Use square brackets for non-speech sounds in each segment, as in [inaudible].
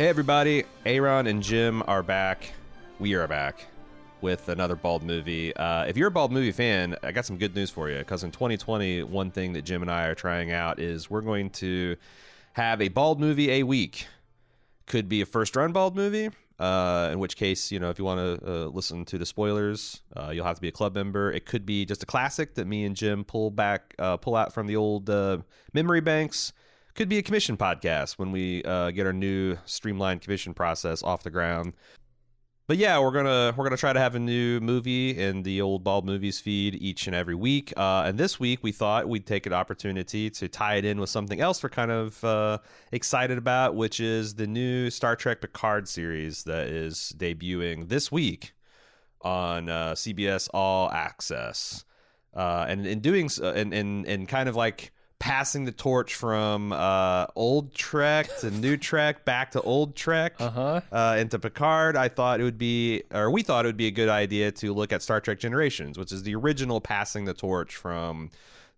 Hey, everybody. Aaron and Jim are back. We are back with another Bald movie. Uh, if you're a Bald movie fan, I got some good news for you because in 2020, one thing that Jim and I are trying out is we're going to have a Bald movie a week. Could be a first run Bald movie. Uh, in which case, you know, if you want to uh, listen to the spoilers, uh, you'll have to be a club member. It could be just a classic that me and Jim pull back, uh, pull out from the old uh, memory banks could be a commission podcast when we uh, get our new streamlined commission process off the ground. But yeah, we're gonna we're gonna try to have a new movie in the old bald movies feed each and every week. Uh, and this week we thought we'd take an opportunity to tie it in with something else we're kind of uh, excited about, which is the new Star Trek Picard series that is debuting this week on uh, CBS All Access. Uh, and in doing so, and and and kind of like passing the torch from uh, old Trek to new Trek back to old Trek Uh-huh. uh, into Picard, I thought it would be, or we thought it would be a good idea to look at Star Trek Generations, which is the original passing the torch from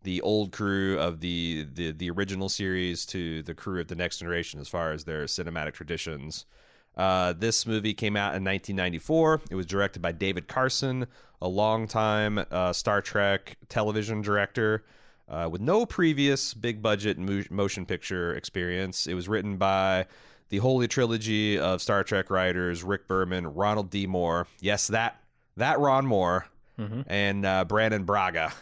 the old crew of the the, the original series to the crew of the next generation as far as their cinematic traditions. Uh, this movie came out in 1994. It was directed by David Carson, a longtime uh, Star Trek television director uh, with no previous big budget mo- motion picture experience. It was written by the holy trilogy of Star Trek writers Rick Berman, Ronald D. Moore. Yes, that that Ron Moore Mhm. and uh, Brannon Braga,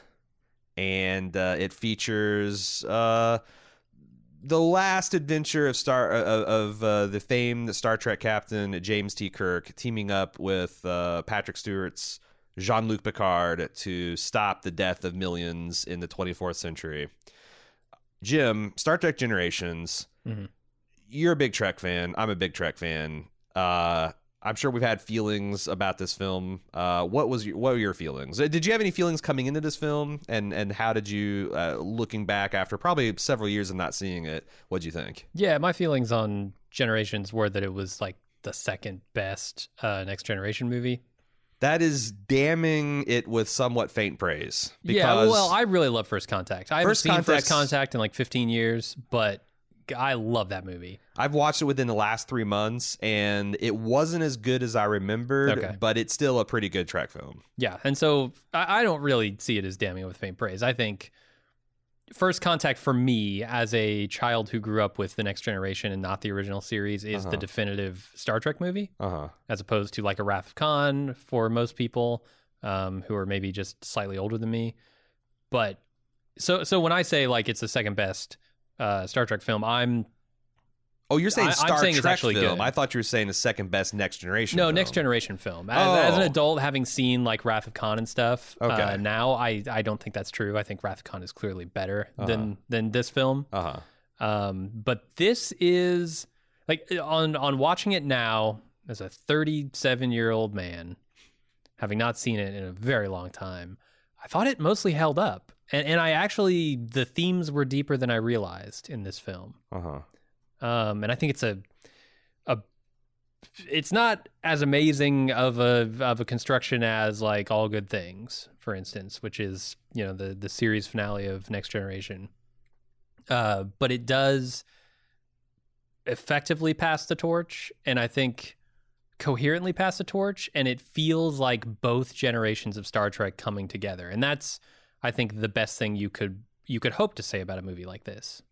and uh, it features. Uh, the last adventure of Star of, of uh, the famed Star Trek captain James T. Kirk teaming up with uh, Patrick Stewart's Jean Luc Picard to stop the death of millions in the 24th century. Jim, Star Trek Generations, Mhm. you're a big Trek fan. I'm a big Trek fan. Uh, I'm sure we've had feelings about this film. Uh, what was your, what were your feelings? Uh, Did you have any feelings coming into this film, and and how did you, uh, looking back after probably several years of not seeing it, what would you think? Yeah, my feelings on Generations were that it was like the second best uh, Next Generation movie. That is damning it with somewhat faint praise. yeah, well, I really love First Contact. I haven't First seen First Contact in like 15 years, but I love that movie. I've watched it within the last three months, and it wasn't as good as I remembered, Okay. but it's still a pretty good Trek film. Yeah, and so I, I don't really see it as damning with faint praise. I think First Contact for me, as a child who grew up with the Next Generation and not the original series, is Uh-huh. the definitive Star Trek movie. Uh huh. as opposed to like a Wrath of Khan for most people um, who are maybe just slightly older than me. But so so when I say like it's the second best uh, Star Trek film, I'm Oh, you're saying I- I'm Star saying Trek actually film? good. I thought you were saying the second best Next Generation. no film. next generation film. As, as an Oh. adult, having seen like Wrath of Khan and stuff, Okay. uh, now I I don't think that's true. I think Wrath of Khan is clearly better than than this film. Uh huh. Um, but this is like on on watching it now as a 37 year old man, having not seen it in a very long time, I thought it mostly held up, and and I actually the themes were deeper than I realized in this film. Uh huh. Um, and I think it's a a it's not as amazing of a of a construction as like All Good Things, for instance, which is you know the the series finale of Next Generation. Uh, but it does effectively pass the torch, and I think coherently pass the torch, and it feels like both generations of Star Trek coming together, and that's I think the best thing you could you could hope to say about a movie like this.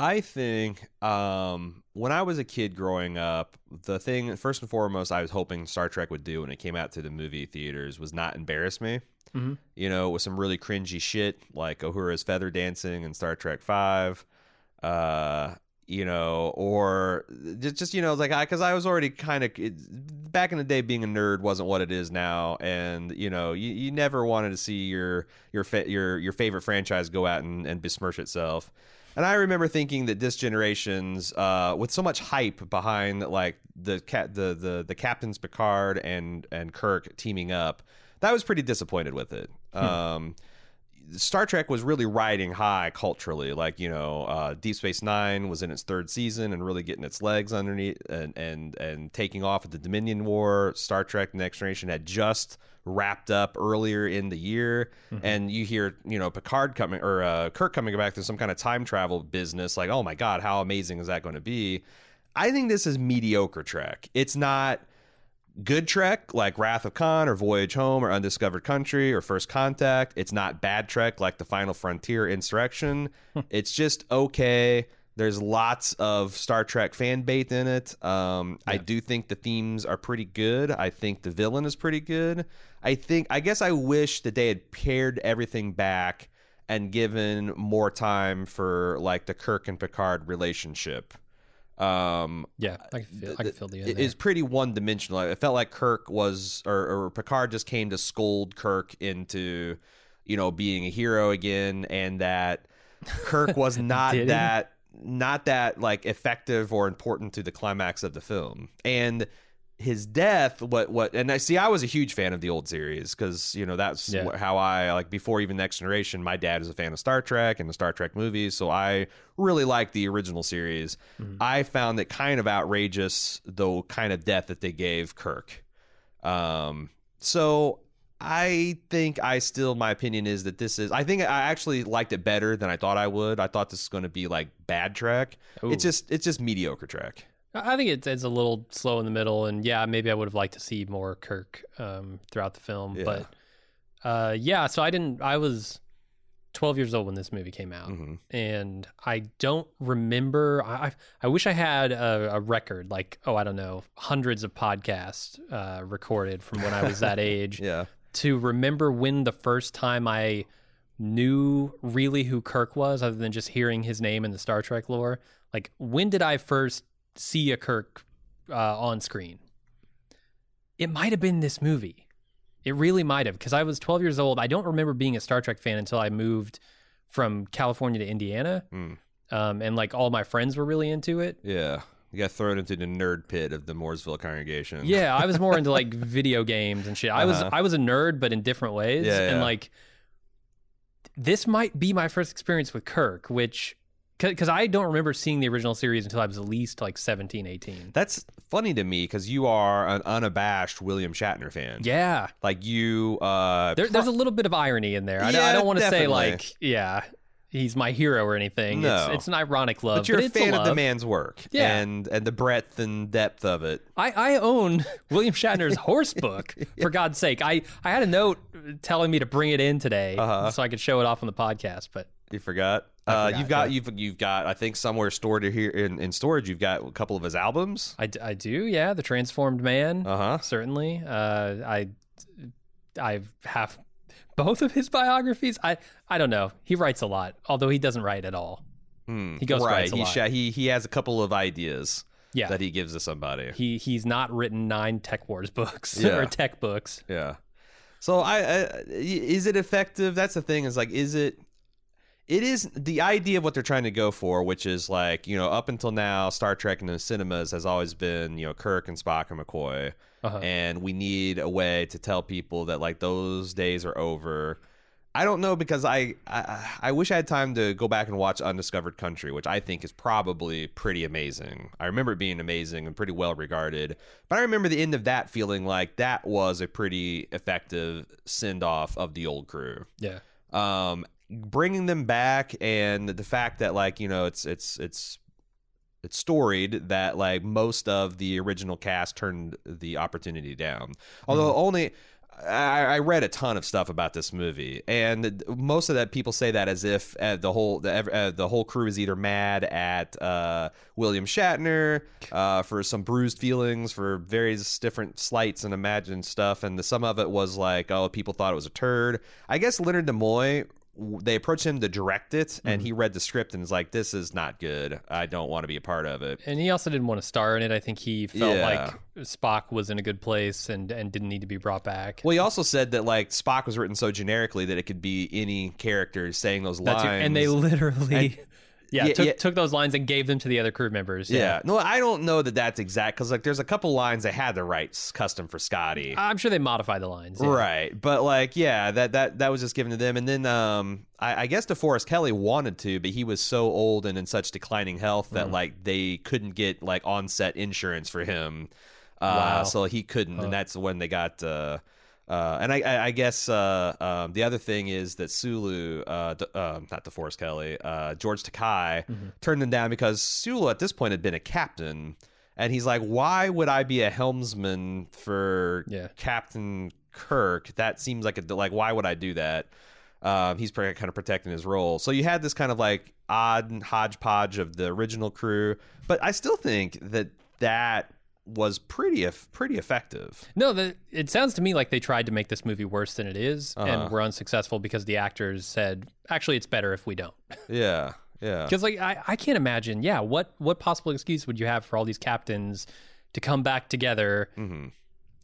I think um, when I was a kid growing up, the thing first and foremost I was hoping Star Trek would do when it came out to the movie theaters was not embarrass me. Mhm. You know, with some really cringy shit like Uhura's feather dancing in Star Trek Five, uh, you know, or just, just you know, like I because I was already kind of back in the day being a nerd wasn't what it is now, and you know, you, you never wanted to see your your fa- your your favorite franchise go out and, and besmirch itself. And I remember thinking that this generation's, uh, with so much hype behind like the cat, the the the captains Picard and and Kirk teaming up, that was pretty disappointed with it. Um, Star Trek was really riding high culturally. Like you know, uh, Deep Space Nine was in its third season and really getting its legs underneath and and and taking off at the Dominion War. Star Trek: The Next Generation had just wrapped up earlier in the year, and you hear you know Picard coming or uh, Kirk coming back to some kind of time travel business. Like, oh my god, how amazing is that going to be? I think this is mediocre Trek. It's not good Trek like Wrath of Khan or Voyage Home or Undiscovered Country or First Contact. It's not bad Trek like The Final Frontier Insurrection. it's just okay. There's lots of Star Trek fan bait in it. Um, I do think the themes are pretty good. I think the villain is pretty good. I think I guess I wish that they had pared everything back and given more time for like the Kirk and Picard relationship. Um, Yeah, I can feel, I can feel the end pretty one dimensional. It felt like Kirk was, or, or Picard just came to scold Kirk into, you know, being a hero again, and that Kirk was [laughs] not Did he? that, not that like effective or important to the climax of the film, and his death. What what? And I see, I was a huge fan of the old series because you know that's Yeah. how I like before even Next Generation. My dad is a fan of Star Trek and the Star Trek movies, so I really liked the original series. Mm-hmm. I found it kind of outrageous, the kind of death that they gave Kirk. Um, so I think I still, my opinion is that this is. I think I actually liked it better than I thought I would. I thought this was going to be like bad Trek. Ooh. It's just, it's just mediocre Trek. I think it's, it's a little slow in the middle, and yeah, maybe I would have liked to see more Kirk um, throughout the film. Yeah. But uh, yeah, so I didn't. I was 12 years old when this movie came out, hmm and I don't remember. I I- I wish I had a, a record, like oh, I don't know, hundreds of podcasts uh, recorded from when I was that [laughs] age Yeah. to remember when the first time I knew really who Kirk was, other than just hearing his name in the Star Trek lore. Like, when did I first see a Kirk uh, on screen? It might have been this movie. It really might have, because I was 12 years old. I don't remember being a Star Trek fan until I moved from California to Indiana. Mm. Um, and like all my friends were really into it. Yeah. You got thrown into the nerd pit of the Mooresville congregation. Yeah, I was more into like [laughs] video games and shit. I was Uh-huh. I was a nerd, but in different ways. Yeah, And like, this might be my first experience with Kirk, which because I don't remember seeing the original series until I was at least like 17, 18. That's funny to me because you are an unabashed William Shatner fan. Yeah, Like you, uh, there, there's a little bit of irony in there. I, don't- I don't want to say like, yeah, he's my hero or anything. No. It's, it's an ironic love, but you're a it's fan of the man's work Yeah. and and the breadth and depth of it. I, I own [laughs] William Shatner's horse book, [laughs] for God's sake. I, I had a note telling me to bring it in today Uh-huh. so I could show it off on the podcast, but You forgot. Uh, forgot, you've got yeah. you've you've got I think somewhere stored here in, in storage. You've got a couple of his albums. I, d- I do, yeah. The Transformed Man, Uh huh. certainly. Uh, I I have both of his biographies. I I don't know. He writes a lot, although he doesn't write at all. He goes right. He, sha- he he has a couple of ideas Yeah, that he gives to somebody. he he's not written nine Tech Wars books [laughs] Yeah. or tech books. Yeah. So I, I is it effective? That's the thing. Is like is it? It is the idea of what they're trying to go for, which is like you know up until now, Star Trek in the cinemas has always been you know Kirk and Spock and McCoy, Uh-huh. and we need a way to tell people that like those days are over. I don't know because I, I I wish I had time to go back and watch Undiscovered Country, which I think is probably pretty amazing. I remember it being amazing and pretty well regarded, but I remember the end of that feeling like that was a pretty effective send off of the old crew. Yeah, Um, bringing them back and the fact that like you know it's it's it's it's storied that like most of the original cast turned the opportunity down. Although only I, I read a ton of stuff about this movie, and most of that people say that as if uh, the whole the, uh, the whole crew is either mad at uh, William Shatner uh, for some bruised feelings for various different slights and imagined stuff, and the, some of it was like, oh, people thought it was a turd. I guess Leonard Nimoy. They approached him to direct it, and mm-hmm. he read the script and was like, "This is not good. I don't want to be a part of it." and he also didn't want to star in it. I think he felt Yeah. like Spock was in a good place and and didn't need to be brought back. Well, he also said that like Spock was written so generically that it could be any character saying those That's lines. it. and they literally. Yeah, Yeah, took, yeah. took those lines and gave them to the other crew members. yeah. no, I don't know that that's exact because like there's a couple lines they had the write s- custom for Scotty. I'm sure they modified the lines. yeah. Right, but like, yeah, that that that was just given to them, and then um, I, I guess DeForest Kelley wanted to, but he was so old and in such declining health that like they couldn't get like on set insurance for him, uh, Wow. so he couldn't, and that's when they got uh, Uh, and I, I, I guess uh, um, the other thing is that Sulu, uh, D- um, not DeForest Kelley, uh, George Takei turned him down because Sulu at this point had been a captain, and he's like, "Why would I be a helmsman for Yeah. Captain Kirk? That seems like a like why would I do that?" Um, he's kind of protecting his role. So you had this kind of like odd hodgepodge of the original crew, but I still think that that was pretty pretty effective. No, the, it sounds to me like they tried to make this movie worse than it is Uh-huh. and were unsuccessful because the actors said, actually, it's better if we don't. [laughs] Yeah, yeah. Because like I, I can't imagine, yeah, what what possible excuse would you have for all these captains to come back together hmm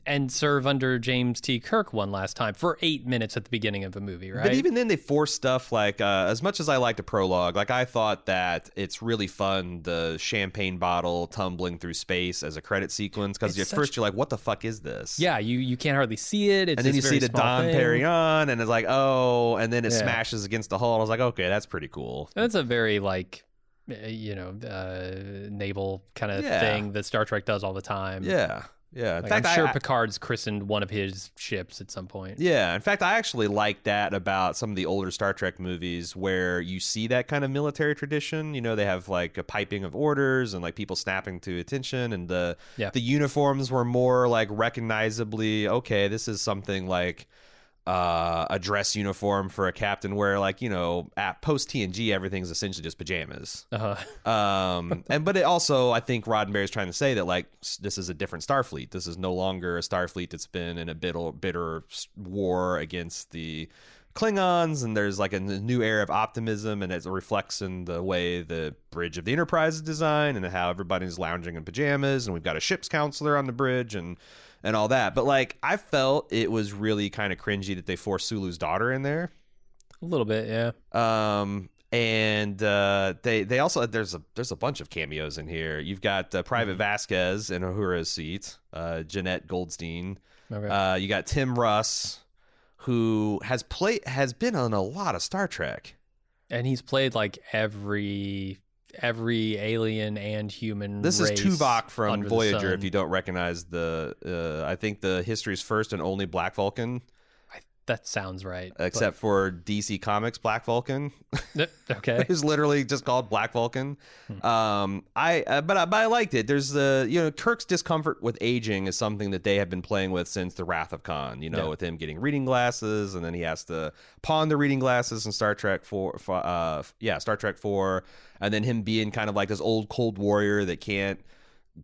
and serve under James T. Kirk one last time for eight minutes at the beginning of a movie, right? But even then, they force stuff like uh, as much as I like the prologue, like I thought that it's really fun the champagne bottle tumbling through space as a credit sequence because at It's first you're like, what the fuck is this? yeah, you you can't hardly see it. It's and then you see the Don thing. Perignon, and it's like, oh, and then it Yeah. smashes against the hull. I was like, okay, that's pretty cool. That's a very like uh, you know uh, naval kind of Yeah. thing that Star Trek does all the time. Yeah, yeah. In Like, fact, I'm sure I, Picard's christened one of his ships at some point. Yeah, in fact, I actually like that about some of the older Star Trek movies where you see that kind of military tradition. You know, they have like a piping of orders and like people snapping to attention, and the Yeah. the uniforms were more like recognizably okay. This is something like uh, a dress uniform for a captain, where like you know at post TNG everything's essentially just pajamas. Uh-huh. Um, and but it also, I think Roddenberry's trying to say that like this is a different Starfleet. This is no longer a Starfleet that's been in a bitter, bitter war against the Klingons, and there's like a new era of optimism, and it reflects in the way the bridge of the Enterprise is designed, and how everybody's lounging in pajamas, and we've got a ship's counselor on the bridge, and and all that. But like, I felt it was really kind of cringy that they forced Sulu's daughter in there. A little bit, yeah. Um, and uh, they they also there's a there's a bunch of cameos in here. You've got uh, Private Mm-hmm. Vasquez in Uhura's seat, uh, Jenette Goldstein. Okay. Uh, you got Tim Russ, who has played has been on a lot of Star Trek. and he's played like every every alien and human. This is Tuvok from Voyager. If you don't recognize the, uh, I think the history's first and only Black Vulcan, that sounds right. but- except for DC Comics Black Vulcan. okay, [laughs] It's literally just called Black Vulcan. Hmm. Um, I uh, but I, but I liked it. There's the you know Kirk's discomfort with aging is something that they have been playing with since the Wrath of Khan. You know, Yeah. with him getting reading glasses, and then he has to pawn the reading glasses in Star Trek four. for- Uh, yeah, Star Trek four, and then him being kind of like this old cold warrior that can't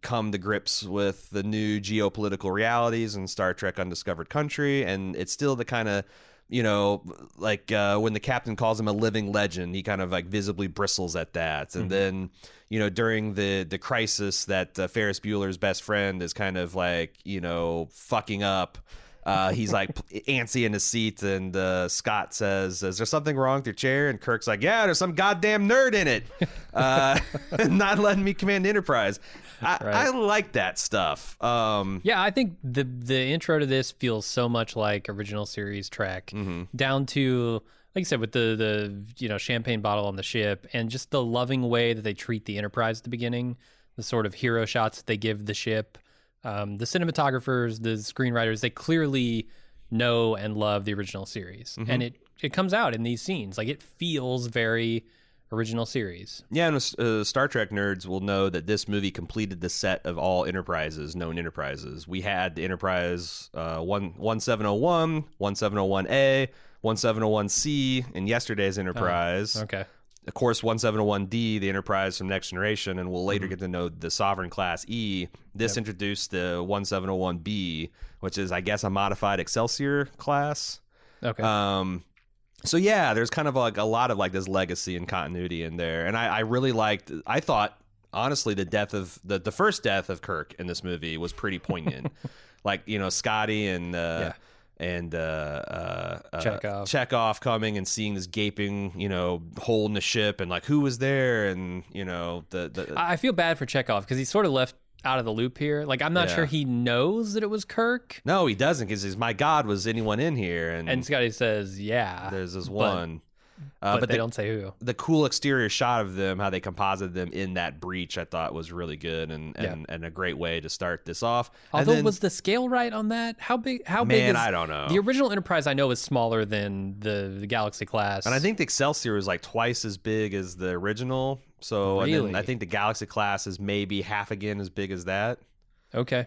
come to grips with the new geopolitical realities in Star Trek Undiscovered Country and it's still the kind of you know like uh, when the captain calls him a living legend he kind of like visibly bristles at that and then you know during the the crisis that uh, Ferris Bueller's best friend is kind of like you know fucking up uh, he's like [laughs] antsy in his seat, and uh, Scott says, "Is there something wrong with your chair?" And Kirk's like, "Yeah, there's some goddamn nerd in it, [laughs] uh, [laughs] not letting me command Enterprise." [laughs] I, Right. I like that stuff. Um, yeah, I think the the intro to this feels so much like original series Trek, Mm-hmm. down to like you said with the the you know champagne bottle on the ship and just the loving way that they treat the Enterprise at the beginning, the sort of hero shots that they give the ship. Um, the cinematographers, the screenwriters, they clearly know and love the original series, Mm-hmm. and it it comes out in these scenes. Like it feels very original series. Yeah, and uh, Star Trek nerds will know that this movie completed the set of all Enterprises, known Enterprises. We had the Enterprise uh, one one seven zero one, one seven zero one A, one seven zero one C, and yesterday's Enterprise. Okay. Of course, one seven zero one D, the Enterprise from Next Generation, and we'll later get to know the Sovereign Class E. This introduced the one seven zero one B, which is, I guess, a modified Excelsior class. Okay. Um, so yeah, there's kind of like a lot of like this legacy and continuity in there, and I, I really liked. I thought honestly, the death of the the first death of Kirk in this movie was pretty poignant. [laughs] like you know, Scotty and. Uh, Yeah. And uh, uh, uh, Chekhov. Chekhov coming and seeing this gaping, you know, hole in the ship, and like who was there, and you know the the I I feel bad for Chekhov because he's sort of left out of the loop here. Like I'm not Yeah. sure he knows that it was Kirk. no, he doesn't because my God, was anyone in here? And, And Scotty says, "Yeah." there's this but- one. Uh, but, but they the, don't say who. the cool exterior shot of them, how they composited them in that breach, I thought was really good and Yeah. and, and a great way to start this off. Although then- was the scale right on that? How big? How big man, I don't know. the original Enterprise? I know is smaller than the, the Galaxy class, And I think the Excelsior was like twice as big as the original. So Really? I think the Galaxy class is maybe half again as big as that. okay.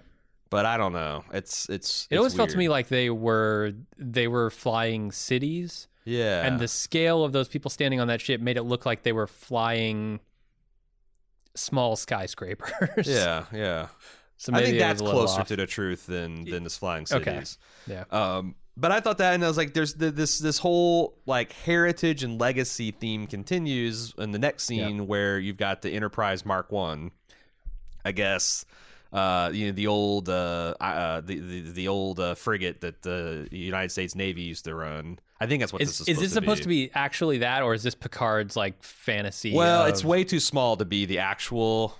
But I don't know. It's it's. It always felt to me like they were they were flying cities, yeah. and the scale of those people standing on that ship made it look like they were flying small skyscrapers. yeah [laughs] yeah. so I maybe think that's closer off. to the truth than than this flying Okay. cities. Yeah. Um, but I thought that, and I was like, "There's the, this this whole like heritage and legacy theme continues in the next scene where you've got the Enterprise Mark One, I guess." Uh, you know the old uh, uh the the, the old uh, frigate that the United States Navy used to run. I think that's what Is, this is. is this supposed supposed to be actually that, or is this Picard's like fantasy? Well, of- it's way too small to be the actual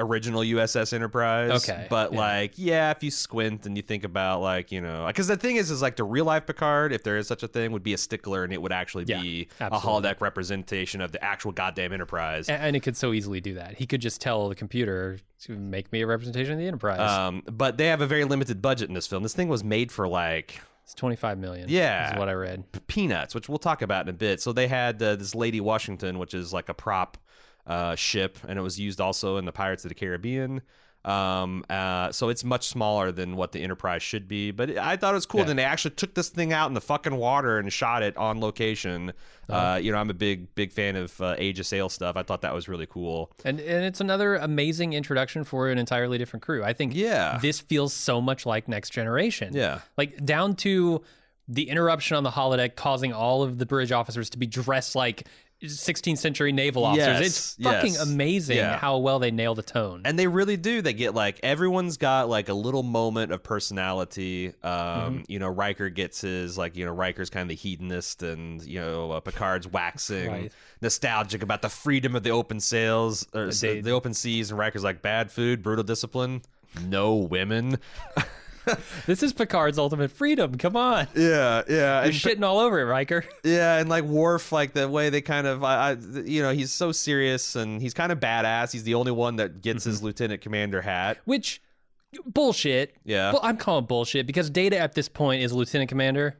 original USS Enterprise. Okay, But yeah. like, yeah, if you squint and you think about like, you know, because the thing is, is like the real life Picard, if there is such a thing, would be a stickler and it would actually Yeah, be absolutely. a holodeck representation of the actual goddamn Enterprise. A- and it could so easily do that. He could just tell the computer to make me a representation of the Enterprise. Um, but they have a very limited budget in this film. This thing was made for like it's twenty five million. Yeah. is what I read. peanuts, which we'll talk about in a bit. So they had uh, this Lady Washington, which is like a prop uh, ship, and it was used also in the Pirates of the Caribbean. Um, uh, so it's much smaller than what the Enterprise should be, but I thought it was cool. Yeah. Then they actually took this thing out in the fucking water and shot it on location. Uh-huh. Uh, you know, I'm a big, big fan of uh, Age of Sail stuff. I thought that was really cool. And and it's another amazing introduction for an entirely different crew. I think Yeah. this feels so much like Next Generation. Yeah. Like down to the interruption on the holodeck causing all of the bridge officers to be dressed like 16th century naval officers. Yes, It's fucking yes. amazing Yeah. how well they nail the tone. And they really do. They get like everyone's got like a little moment of personality. Um, Mm-hmm. You know, Riker gets his like you know Riker's kind of the hedonist, and you know uh, Picard's waxing Right. nostalgic about the freedom of the open sails or They- the open seas, and Riker's like bad food, brutal discipline, no women. [laughs] [laughs] this is Picard's ultimate freedom. Come on. Yeah, yeah, You're and shitting all over it, Riker. [laughs] Yeah, and like Worf, like the way they kind of, I, I, you know, he's so serious and he's kind of badass. He's the only one that gets Mm-hmm. his lieutenant commander hat. Which bullshit. Yeah. Well, I'm calling bullshit because Data at this point is lieutenant commander.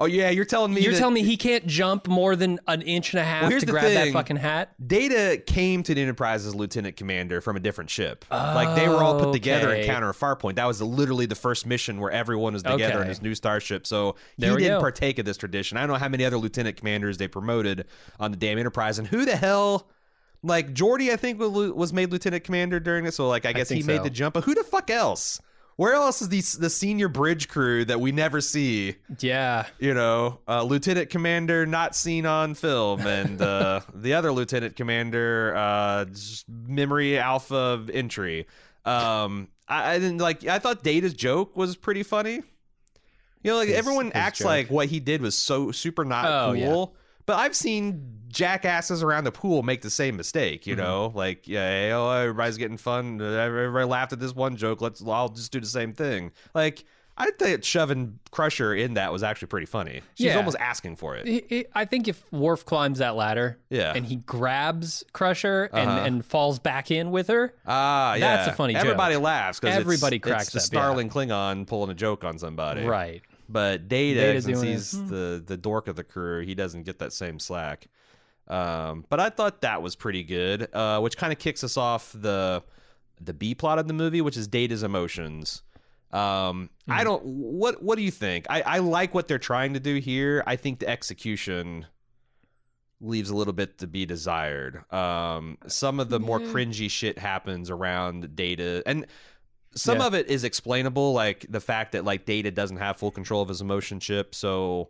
Oh yeah, you're telling me You're that telling me he can't jump more than an inch and a half here's to grab that fucking hat? Data came to the Enterprise as lieutenant commander from a different ship. like they were all put together in Okay. Counter Farpoint. That was literally the first mission where everyone was together in Okay. this new starship. So There he didn't go. partake of this tradition. I don't know how many other lieutenant commanders they promoted on the damn Enterprise, and who the hell. Like Geordi, I think was made lieutenant commander during this. So like, I guess he think made the jump. But who the fuck else? Where else is the the senior bridge crew that we never see? Yeah. you know, uh, lieutenant commander not seen on film, and uh, [laughs] the other lieutenant commander uh, memory alpha entry. Um, I, I didn't like. I thought Data's joke was pretty funny. You know, like His- everyone his acts joke. like what he did was so super not Oh, cool. But I've seen jackasses around the pool make the same mistake. Mm-hmm. You know, like yeah, oh, everybody's getting fun. Everybody laughed at this one joke. Let's I'll just do the same thing. Like I think shoving Crusher in that was actually pretty funny. She's Yeah. almost asking for it. I- think if Worf climbs that ladder Yeah. and he grabs Crusher and, Uh-huh. and falls back in with her, Ah, yeah, That's a funny joke. Everybody laughs because Everybody it's, cracks it's the up, yeah. snarling Klingon pulling a joke on somebody. right. But Data, Data since doing it. he's the the dork of the crew, he doesn't get that same slack. Um, but I thought that was pretty good, uh, which kind of kicks us off the the B plot of the movie, which is Data's emotions. Um, Hmm. I don't. What What do you think? I, I like what they're trying to do here. I think the execution leaves a little bit to be desired. Um, some of the more Yeah. cringy shit happens around Data, and some Yeah. of it is explainable, like the fact that like Data doesn't have full control of his emotion chip, so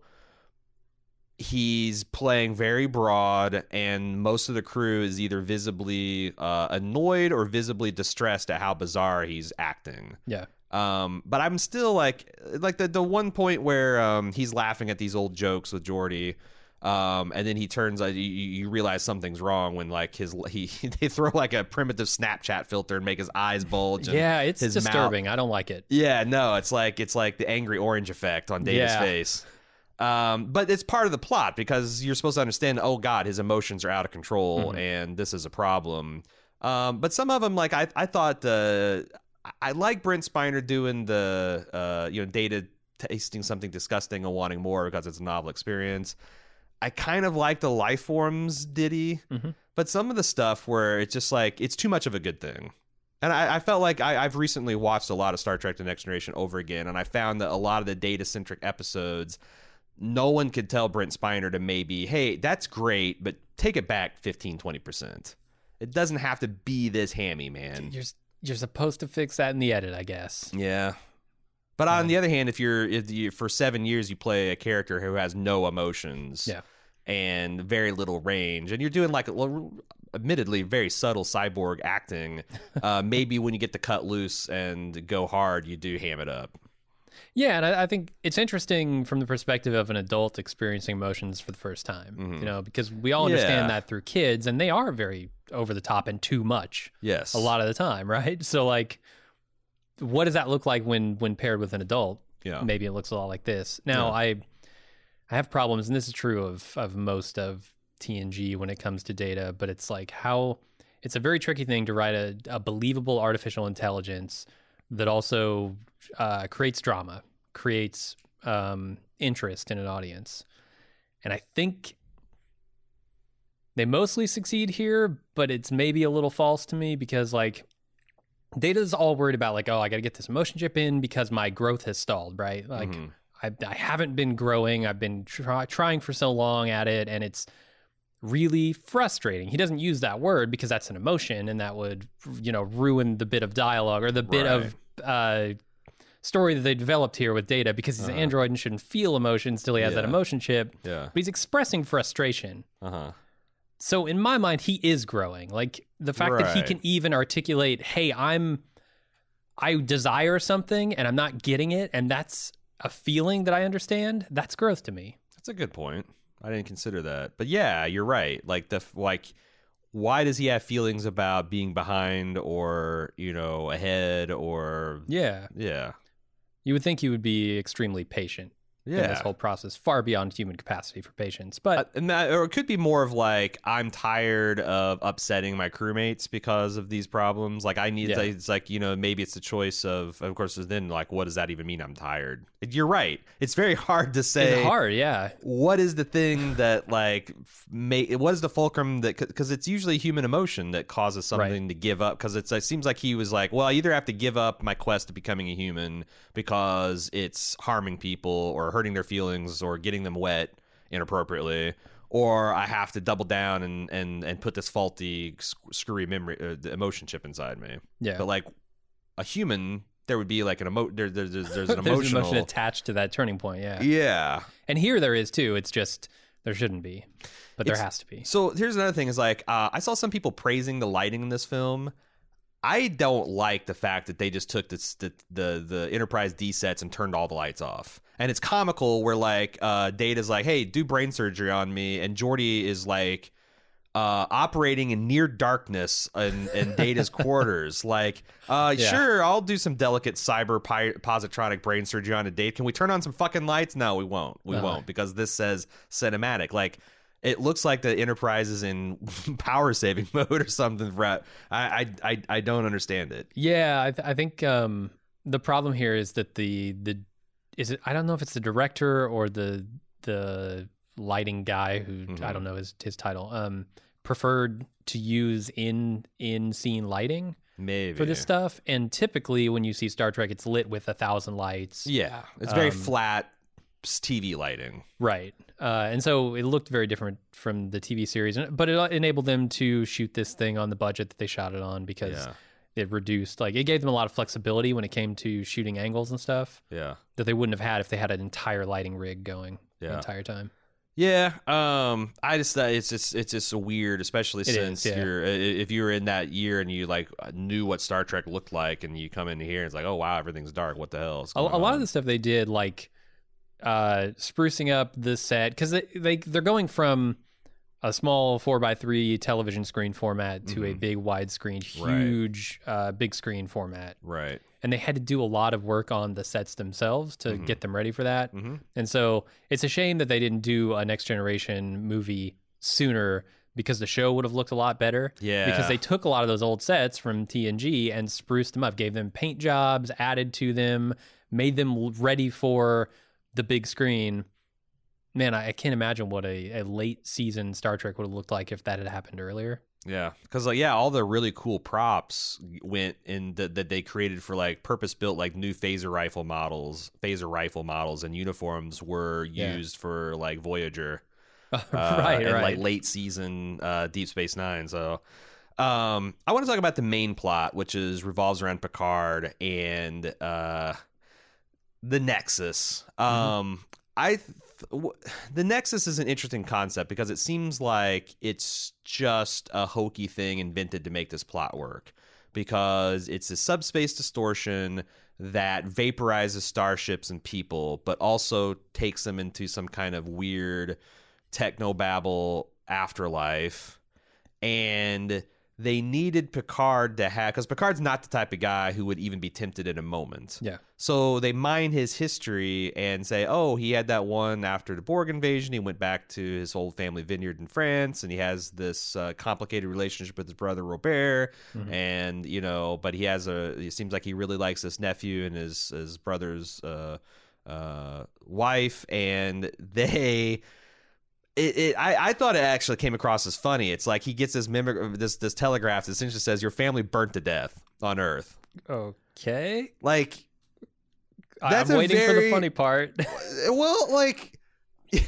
he's playing very broad, and most of the crew is either visibly uh, annoyed or visibly distressed at how bizarre he's acting. Yeah. Um, but I'm still like, like the the one point where um he's laughing at these old jokes with Geordi, um, and then he turns, uh, you, you realize something's wrong when like his [laughs] he they throw like a primitive Snapchat filter and make his eyes bulge. And Yeah, it's his mouth- disturbing. I don't like it. yeah, no, it's like it's like the angry orange effect on Data's Yeah. face. Um, but it's part of the plot because you're supposed to understand. Oh God, his emotions are out of control, Mhm. and this is a problem. Um, but some of them, like I, I thought, uh, I- I like Brent Spiner doing the, uh, you know, data tasting something disgusting and wanting more because it's a novel experience. I kind of like the life forms ditty, Mhm. but some of the stuff where it's just like it's too much of a good thing. And I, I felt like I, I've recently watched a lot of Star Trek: The Next Generation over again, and I found that a lot of the data centric episodes, no one could tell Brent Spiner to maybe, hey, that's great, but take it back 15, 20%. It doesn't have to be this hammy, man. You're you're supposed to fix that in the edit, I guess. Yeah. But on the other hand, if you're if you, for seven years you play a character who has no emotions, Yeah. and very little range, and you're doing like, well, admittedly, very subtle cyborg acting, [laughs] uh, maybe when you get to cut loose and go hard, you do ham it up. Yeah, and I, I think it's interesting from the perspective of an adult experiencing emotions for the first time. Mhm. You know, because we all understand Yeah. that through kids, and they are very over the top and too much Yes, a lot of the time, [laughs] right? So, like, what does that look like when when paired with an adult? Yeah, Maybe it looks a lot like this. Now, Yeah. I I have problems, and this is true of of most of TNG when it comes to data, but it's like how it's a very tricky thing to write a, a believable artificial intelligence that also uh, creates drama, creates um, interest in an audience, and I think they mostly succeed here, but it's maybe a little false to me because like Data's all worried about like, oh, I got to get this emotion chip in because my growth has stalled, right? Like, Mhm. I, I haven't been growing. I've been try, trying for so long at it, and it's really frustrating. He doesn't use that word because that's an emotion, and that would, you know, ruin the bit of dialogue or the bit of uh, story that they developed here with Data because he's an Uh-huh. android and shouldn't feel emotions till he has that emotion chip. yeah, But he's expressing frustration. uh huh, So in my mind, he is growing. Like the fact that he can even articulate, "Hey, I'm, I desire something and I'm not getting it, and that's a feeling that I understand." That's growth to me. that's a good point. I didn't consider that, but yeah, you're right. Like the like, why does he have feelings about being behind or you know ahead or Yeah, yeah, you would think he would be extremely patient in this whole process, far beyond human capacity for patience. But Uh, and that, or it could be more of like I'm tired of upsetting my crewmates because of these problems. Like I need, Yeah. it's like you know maybe it's a choice of, of course. Then like, what does that even mean? I'm tired. You're right. It's very hard to say. it's hard. Yeah, What is the thing that like make? What is the fulcrum that? Because it's usually human emotion that causes something to give up. Because it's it seems like he was like, well, I either have to give up my quest to becoming a human because it's harming people or hurting their feelings or getting them wet inappropriately, or I have to double down and and and put this faulty screwy memory uh, emotion chip inside me. yeah. But like a human, there would be like an emo. There, there, there's there's [laughs] an There's an emotion attached to that turning point. Yeah, yeah. and here there is too. It's just there shouldn't be, but there It's- has to be. So here's another thing: is like uh, I saw some people praising the lighting in this film. I don't like the fact that they just took this, the the the Enterprise D sets and turned all the lights off. And it's comical where like uh, Data's like, "Hey, do brain surgery on me," and Geordi is like uh, operating in near darkness in, in Data's [laughs] quarters. Like, uh, Yeah. sure, I'll do some delicate cyber pi- positronic brain surgery on a date. Can we turn on some fucking lights? No, we won't. We Uh-huh. won't because this says cinematic. Like, it looks like the Enterprise is in [laughs] power saving [laughs] mode or something. I, I I I don't understand it. Yeah, I, th- I think um, the problem here is that the the is it. I don't know if it's the director or the the lighting guy who I Mhm. don't know his his title um, preferred to use in in scene lighting Maybe for this stuff. And typically, when you see Star Trek, it's lit with a thousand lights. Yeah, it's very Um, flat TV lighting. Right. Uh, and so it looked very different from the TV series, but it enabled them to shoot this thing on the budget that they shot it on because Yeah, it reduced, like, it gave them a lot of flexibility when it came to shooting angles and stuff yeah. that they wouldn't have had if they had an entire lighting rig going the entire time. Yeah, um, I just uh, it's just it's just weird, especially is, since yeah. you're if you were in that year and you like knew what Star Trek looked like, and you come in here and it's like, oh wow, everything's dark. What the hell? Is A, a lot of the stuff they did, like uh, sprucing up the set, because they, they they're going from a small four by three television screen format to a Mhm. big widescreen, Right. huge uh, big screen format. Right. And they had to do a lot of work on the sets themselves to Mhm. get them ready for that. Mm-hmm. And so it's a shame that they didn't do a next generation movie sooner because the show would have looked a lot better. Yeah. Because they took a lot of those old sets from TNG and spruced them up, gave them paint jobs, added to them, made them ready for the big screen. Man, I, I can't imagine what a, a late season Star Trek would have looked like if that had happened earlier. Yeah, because like yeah, all the really cool props went in that that they created for like purpose built like new phaser rifle models, phaser rifle models, and uniforms were Yeah. used for like Voyager, [laughs] uh, right, and right. like late season uh, Deep Space Nine. So, um, I want to talk about the main plot, which is revolves around Picard and uh, the Nexus. Um, I th- the Nexus is an interesting concept because it seems like it's just a hokey thing invented to make this plot work because it's a subspace distortion that vaporizes starships and people but also takes them into some kind of weird technobabble afterlife. And they needed Picard to have because Picard's not the type of guy who would even be tempted in a moment. Yeah. So they mine his history and say, oh, he had that one after the Borg invasion. He went back to his old family vineyard in France, and he has this uh, complicated relationship with his brother Robert. Mhm. And you know, but he has a. It seems like he really likes this nephew and his his brother's uh, uh, wife, and [laughs] they. It, it, I, I thought it actually came across as funny. It's like he gets this mimic, this this telegraph that essentially says your family burnt to death on Earth. Okay. Like I'm That's a waiting for the funny part. [laughs] [laughs] well, like [laughs]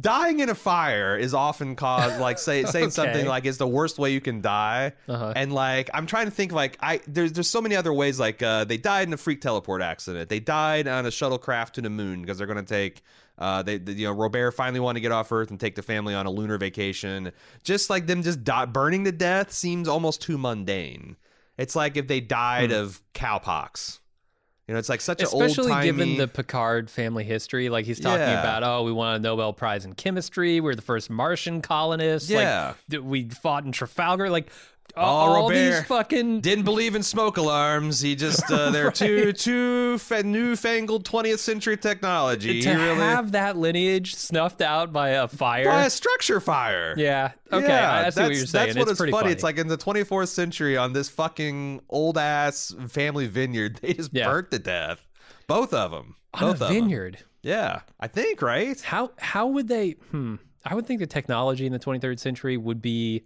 dying in a fire is often caused like say saying Okay. something like it's the worst way you can die. uh-huh. And like I'm trying to think like I there's there's so many other ways like uh, they died in a freak teleport accident. They died on a shuttlecraft to the moon because they're going to take uh, they, they- you know Robert finally wanted to get off Earth and take the family on a lunar vacation. Just like them just die, burning to death seems almost too mundane. It's like if they died Hmm. of cowpox. You know, it's like such an Especially old given the Picard family history. Like he's talking Yeah. about, oh, we won a Nobel Prize in chemistry. We're the first Martian colonists. Yeah. Like we fought in Trafalgar. Like Oh, all these fucking didn't believe in smoke alarms. He just uh, they're too too fa- newfangled 20th century technology. to really have that lineage snuffed out by a fire. by a structure fire. yeah. Okay. Yeah, I, I see that's, what you're saying. That's what it's it's funny. funny. It's like in the 24th century on this fucking old ass family vineyard, [laughs] they just Yeah. burnt to death. Both of them. on Both a vineyard. Yeah, I think right. How how would they? Hmm. I would think the technology in the 23rd century would be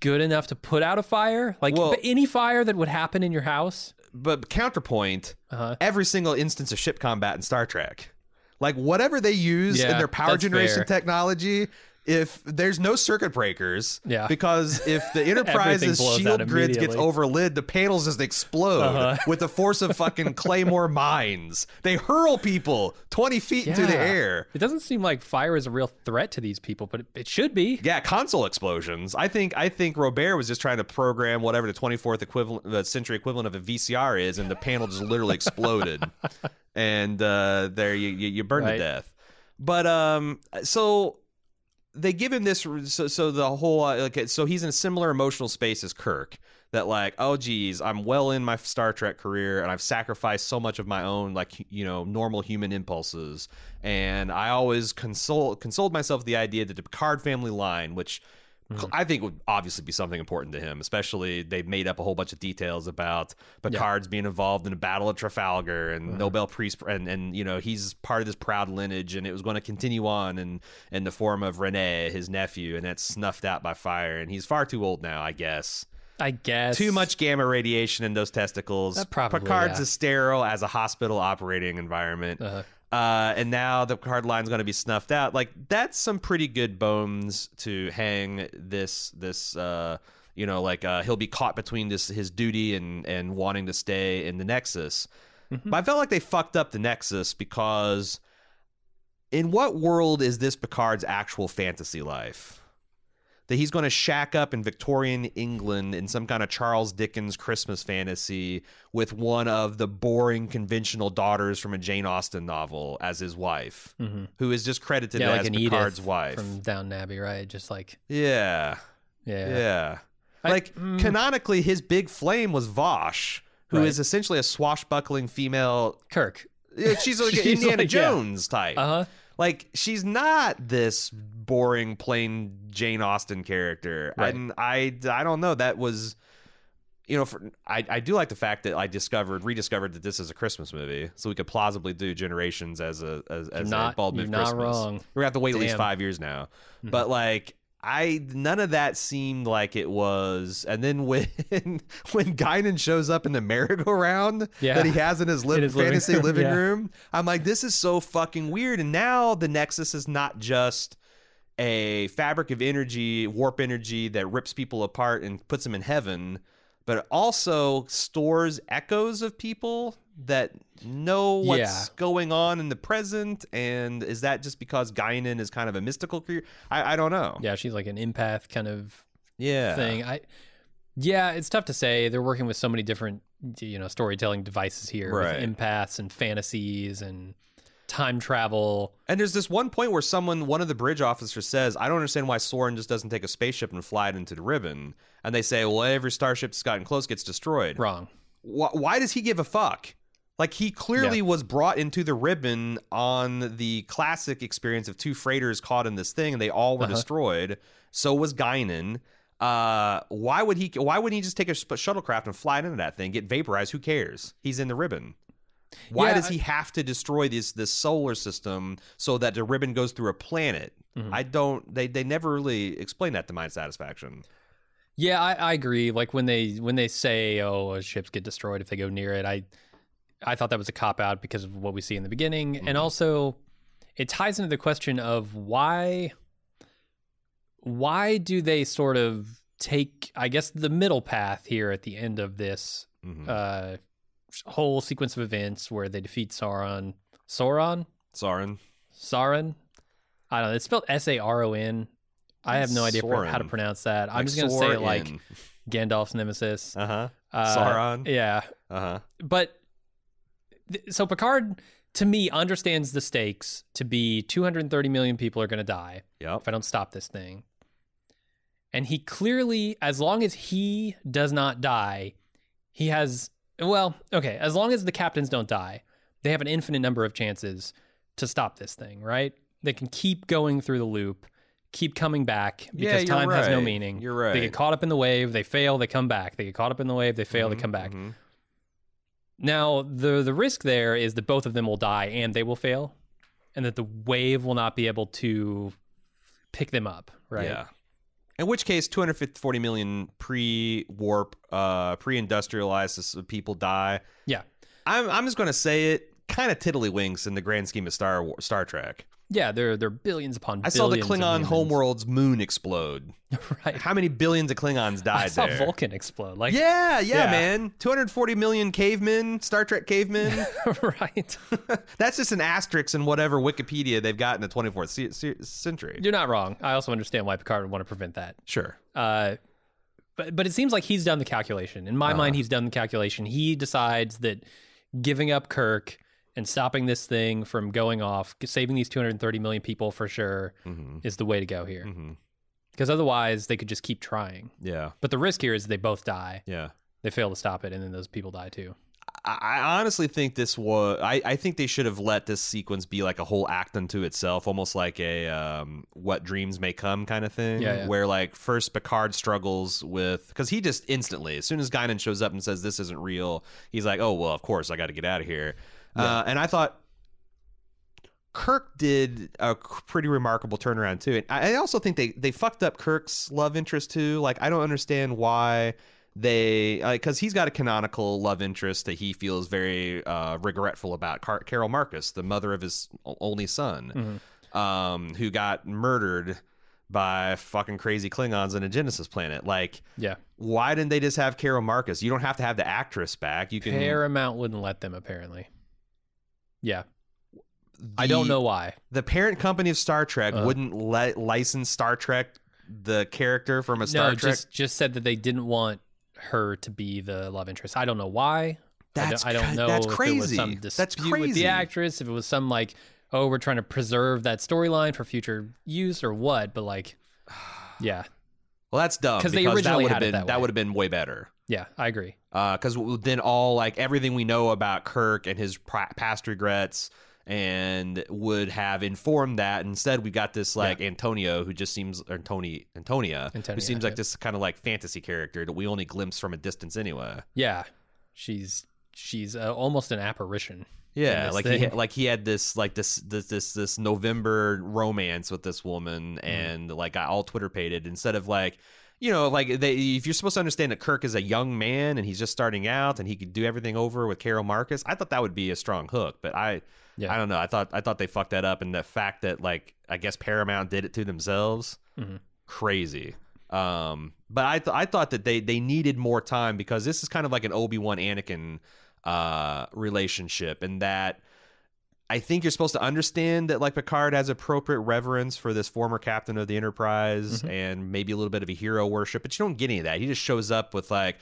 good enough to put out a fire, like Well- any fire that would happen in your house. But counterpoint, Uh-huh. every single instance of ship combat in Star Trek. Like whatever they use in their power generation fair. technology, if there's no circuit breakers, Yeah. because if the [laughs] Enterprise's shield grids gets overlid, the panels just explode Uh-huh. with the force of fucking [laughs] Claymore mines. They hurl people twenty feet into the air. It doesn't seem like fire is a real threat to these people, but it, it should be. Yeah, console explosions. I think I think Robert was just trying to program whatever the 24th equivalent, the century equivalent of a VCR is, and the panel just literally exploded, [laughs] and uh, there you you, you burned Right. to death. But um, so they give him this. So, so the whole uh, like so he's in a similar emotional space as Kirk. That like, oh geez, I'm well in my Star Trek career, and I've sacrificed so much of my own like you know normal human impulses, and I always console consoled myself with the idea that the Picard family line, which Mm-hmm. I think would obviously be something important to him, especially they've made up a whole bunch of details about Picard's being involved in the Battle of Trafalgar and Uh-huh. Nobel Peace, and, and you know he's part of this proud lineage, and it was going to continue on in in the form of Rene, his nephew, and that's snuffed out by fire, and he's far too old now, I guess. I guess Too much gamma radiation in those testicles. Uh, probably, Picard's yeah. as sterile as a hospital operating environment. Uh, Uh, and now the card line's going to be snuffed out. Like that's some pretty good bones to hang this this uh, you know like uh, he'll be caught between this his duty and and wanting to stay in the Nexus. Mhm. But I felt like they fucked up the Nexus because in what world is this Picard's actual fantasy life? That he's going to shack up in Victorian England in some kind of Charles Dickens Christmas fantasy with one of the boring conventional daughters from a Jane Austen novel as his wife, Mhm. who is just credited Yeah, like as an Picard's Edith wife. from Down Abbey, right? Just like yeah, yeah, yeah. I- like mm. canonically, his big flame was Vash, who is Right. essentially a swashbuckling female. Kirk. Yeah, She's like [laughs] She's Indiana like- yeah. Jones type. Uh huh. Like she's not this boring plain jane austen character Right. and i i don't know that was you know for, I, I do like the fact that i discovered rediscovered that this is a christmas movie so we could plausibly do generations as a as, as a not- bald you're move not christmas wrong. we're gonna have to wait at least five years now Mhm. but like I none of that seemed like it was, and then when [laughs] when Guinan shows up in the merry-go-round Yeah. that he has in his, li- In his living fantasy room, living yeah. room, I'm like, this is so fucking weird. And now the Nexus is not just a fabric of energy, warp energy that rips people apart and puts them in heaven, but it also stores echoes of people that know what's Yeah. going on in the present. And is that just because Guinan is kind of a mystical creature? I, I don't know. Yeah, she's like an empath kind of Yeah. thing. I yeah, it's tough to say. They're working with so many different you know storytelling devices here Right. with empaths and fantasies and time travel. And there's this one point where someone, one of the bridge officers says, I don't understand why Soran just doesn't take a spaceship and fly it into the ribbon. And they say, well, every starship that's gotten close gets destroyed. Wrong. Why, why does he give a fuck? Like, he clearly was brought into the ribbon on the classic experience of two freighters caught in this thing and they all were Uh-huh. destroyed. So was Guinan. Uh, why would he? Why wouldn't he just take a shuttlecraft and fly it into that thing, get vaporized? Who cares? He's in the ribbon. Why Yeah, does I- he have to destroy this this solar system so that the ribbon goes through a planet? Mhm. I don't. They they never really explain that to my satisfaction. Yeah, I, I agree. Like when they when they say, "Oh, ships get destroyed if they go near it," I I thought that was a cop out because of what we see in the beginning, Mhm. and also it ties into the question of why why do they sort of take, I guess, the middle path here at the end of this Mhm. uh, whole sequence of events where they defeat Sauron, Sauron, Sauron, Sauron. I don't know. It's spelled S A R O N. I have no idea how to pronounce that. I'm just gonna say it like Gandalf's nemesis. uh huh Uh, Sauron. Yeah, uh huh but th- so Picard to me understands the stakes to be 230 million people are going to die yep if I don't stop this thing. And he clearly as long as he does not die, he has well, okay, as long as the captains don't die, they have an infinite number of chances to stop this thing, right? They can keep going through the loop, keep coming back because you're time has no meaning. You're right. They get caught up in the wave, they fail, they come back. They get caught up in the wave, they fail, they Mhm, come back. mhm. Now, the the risk there is that both of them will die and they will fail, and that the wave will not be able to pick them up. Right? Yeah. In which case, 240 million pre-warp, uh, pre-industrialized people die. Yeah. I'm, I'm just going to say it. Kind of tiddlywinks in the grand scheme of Star War, Star Trek. Yeah, they're they're billions upon. I saw the Klingon homeworld's moon explode. [laughs] right. How many billions of Klingons died I saw there? Vulcan explode. Like, yeah, yeah, Yeah. man. 240 million cavemen, Star Trek cavemen. [laughs] right. [laughs] That's just an asterisk in whatever Wikipedia they've got in the 24th ce- ce- century. You're not wrong. I also understand why Picard would want to prevent that. Sure. Uh, but but it seems like he's done the calculation. In my Uh-huh. mind, he's done the calculation. He decides that giving up Kirk and stopping this thing from going off, saving these 230 million people for sure, hmm is the way to go here. hmm Because otherwise, they could just keep trying. Yeah. But the risk here is they both die. Yeah. They fail to stop it, and then those people die too. I I honestly think this was. I, I think they should have let this sequence be like a whole act unto itself, almost like a um, "What Dreams May Come" kind of thing. Yeah, yeah. Where like first Picard struggles with because he just instantly, as soon as Guinan shows up and says this isn't real, he's like, "Oh well, of course I got to get out of here." Uh, and I thought Kirk did a pretty remarkable turnaround too. And I also think they they fucked up Kirk's love interest too. Like I don't understand why they because he's got a canonical love interest that he feels very uh, regretful about. Car- Carol Marcus, the mother of his only son, um, who got murdered by fucking crazy Klingons on a Genesis planet. Like, Yeah. why didn't they just have Carol Marcus? You don't have to have the actress back. You can. Paramount wouldn't let them, apparently. Yeah. I don't know why. the parent company of Star Trek Uh-huh. wouldn't let license Star Trek the character from a Star no, Trek? just just said that they didn't want her to be the love interest. I don't know why. That's I don't, I don't know that's if it was crazy. That's dispute with crazy. the actress, if it was some like, oh, we're trying to preserve that storyline for future use or what. But like, [sighs] yeah, well, that's dumb 'Cause they because that originally would have had it been that way. would have been way better. yeah, I agree. Because then all like everything we know about Kirk and his past regrets and would have informed that. Instead, we got this like Antonio who just seems or Tony Antonia who Antonia, seems like this kind of like fantasy character that we only glimpse from a distance anyway. Yeah, she's she's uh, almost an apparition. Yeah, like he thing. had, like he had this like this this this this November romance with this woman, Mm-hmm. and like got all Twitter pated instead of like. You know, like they, if you're supposed to understand that Kirk is a young man and he's just starting out and he could do everything over with Carol Marcus, I thought that would be a strong hook. But I, Yeah. I don't know. I thought I thought they fucked that up, and the fact that like I guess Paramount did it to themselves, Mhm. crazy. Um, but I th- I thought that they they needed more time because this is kind of like an Obi Wan Anakin uh relationship, and that I think you're supposed to understand that like Picard has appropriate reverence for this former captain of the Enterprise and maybe a little bit of a hero worship, but you don't get any of that. He just shows up with like,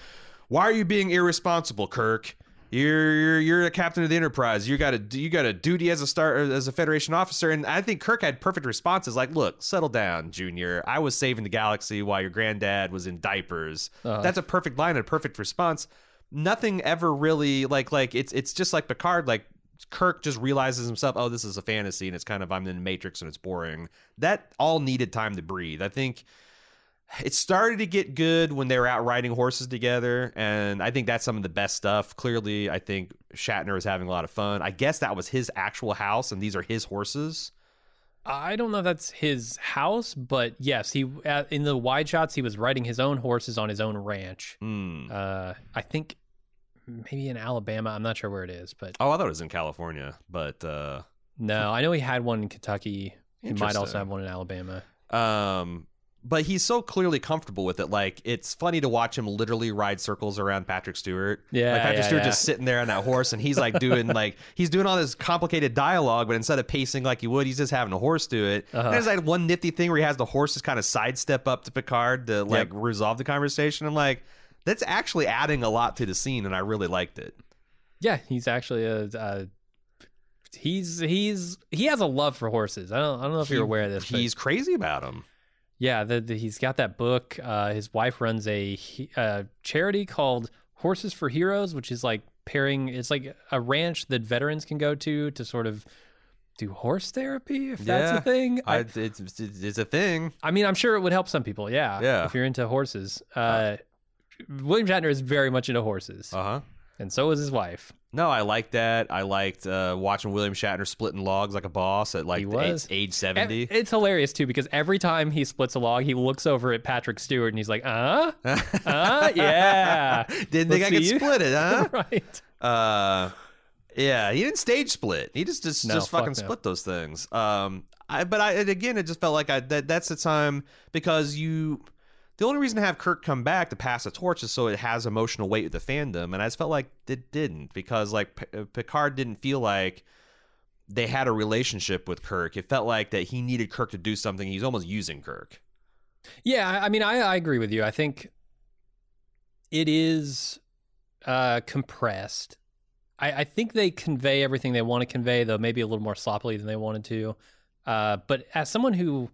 "Why are you being irresponsible, Kirk? You're you're you're a captain of the Enterprise. You got a you got a duty as a star as a Federation officer." And I think Kirk had perfect responses like, "Look, settle down, Junior. I was saving the galaxy while your granddad was in diapers." Uh-huh. That's a perfect line and a perfect response. Nothing ever really like like it's it's just like Picard like Kirk just realizes himself, oh, this is a fantasy, and it's kind of I'm in the Matrix and it's boring. That all needed time to breathe. I think it started to get good when they were out riding horses together, and I think that's some of the best stuff. Clearly, I think Shatner is having a lot of fun. I guess that was his actual house, and these are his horses. I don't know if that's his house, but yes, he uh, in the wide shots he was riding his own horses on his own ranch. Hmm. Uh, I think maybe in Alabama. I'm not sure where it is, but Oh, I thought it was in California, but uh, no, I know he had one in Kentucky. He might also have one in Alabama. Um, but he's so clearly comfortable with it. Like it's funny to watch him literally ride circles around Patrick Stewart. Yeah, like Patrick yeah, Stewart yeah. just sitting there on that horse, and he's like doing [laughs] like he's doing all this complicated dialogue, but instead of pacing like he would, he's just having a horse do it. Uh-huh. There's like one nifty thing where he has the horses kind of sidestep up to Picard to like resolve the conversation. I'm like, that's actually adding a lot to the scene, and I really liked it. Yeah, he's actually a. Uh, he's he's he has a love for horses. I don't I don't know if He- you're aware of this. but He's crazy about them. yeah, the, the, he's got that book. Uh, his wife runs a uh, charity called Horses for Heroes, which is like pairing. It's like a ranch that veterans can go to to sort of do horse therapy, if that's Yeah, a thing. I, I, it's, it's, it's a thing. I mean, I'm sure it would help some people. Yeah, Yeah. If you're into horses, uh, William Shatner is very much into horses, Uh huh. and so is his wife. No, I liked that. I liked uh, watching William Shatner splitting logs like a boss at like age, was. age 70. It's hilarious too because every time he splits a log, he looks over at Patrick Stewart and he's like, "Uh, uh, [laughs] yeah, Didn't think I Let's could see. split it, huh? [laughs] right." uh, yeah, he didn't stage split. He just just, No, just fuck fucking no. split those things. Um, I but I again, it just felt like I that that's the time because you. The only reason to have Kirk come back to pass the torch is so it has emotional weight with the fandom, and I just felt like it didn't because like P- uh, Picard didn't feel like they had a relationship with Kirk. It felt like that he needed Kirk to do something. He's almost using Kirk. Yeah, I mean, I, I agree with you. I think it is uh, compressed. I, I think they convey everything they want to convey, though maybe a little more sloppily than they wanted to. Uh, but as someone who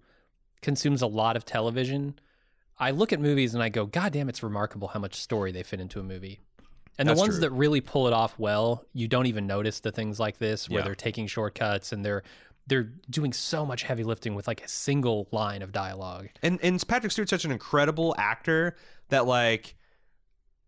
consumes a lot of television, I look at movies and I go, God damn, it's remarkable how much story they fit into a movie. And That's the ones true. that really pull it off well, you don't even notice the things like this where Yeah. they're taking shortcuts and they're they're doing so much heavy lifting with like a single line of dialogue. and and Patrick Stewart's such an incredible actor that like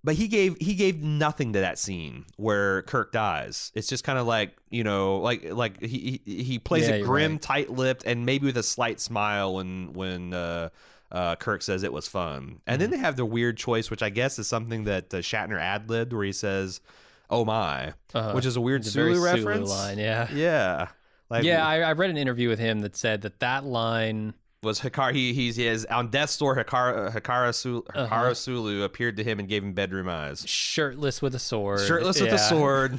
but he gave he gave nothing to that scene where Kirk dies. It's just kind of like you know, like like he he, he plays Yeah, it grim, right. tight lipped, and maybe with a slight smile when when uh, uh, Kirk says it was fun. And Mm-hmm. then they have the weird choice, which I guess is something that uh, Shatner ad libbed, where he says, "Oh my," Uh-huh. which is a weird It's a Sulu Sulu reference. line, yeah. Yeah. Like, yeah, I, I read an interview with him that said that that line. was Hikar he he's he has on death's door Hikaru Hikaru Sulu, Hikaru Uh-huh. Sulu appeared to him and gave him bedroom eyes. Shirtless with a sword. Shirtless with a sword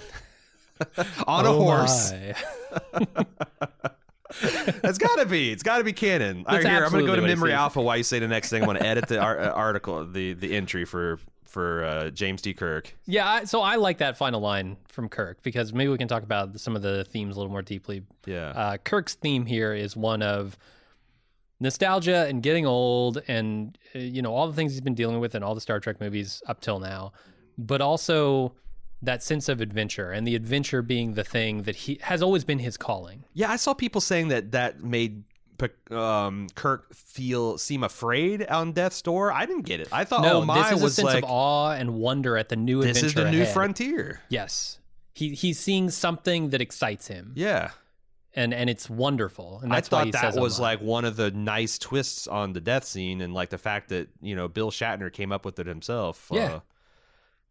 [laughs] on a Oh horse. [laughs] [laughs] [laughs] my. That's gotta be. It's gotta be canon. That's here, I'm gonna go to Memory. Alpha while you say the next thing. I'm gonna edit the ar- [laughs] uh, article, the the entry for for uh, James T. Kirk. Yeah, I, so I like that final line from Kirk because maybe we can talk about some of the themes a little more deeply. Yeah. Uh, Kirk's theme here is one of nostalgia and getting old, and uh, you know all the things he's been dealing with in all the Star Trek movies up till now, but also that sense of adventure and the adventure being the thing that he has always been his calling. Yeah, I saw people saying that that made um, Kirk feel seem afraid on Death's Door. I didn't get it. I thought, no, oh my, this is a sense like of awe and wonder at the new this is the new ahead. frontier. Yes, he he's seeing something that excites him, Yeah, and and it's wonderful. And I thought that was like one of the nice twists on the death scene, and like the fact that you know Bill Shatner came up with it himself. Yeah. Uh,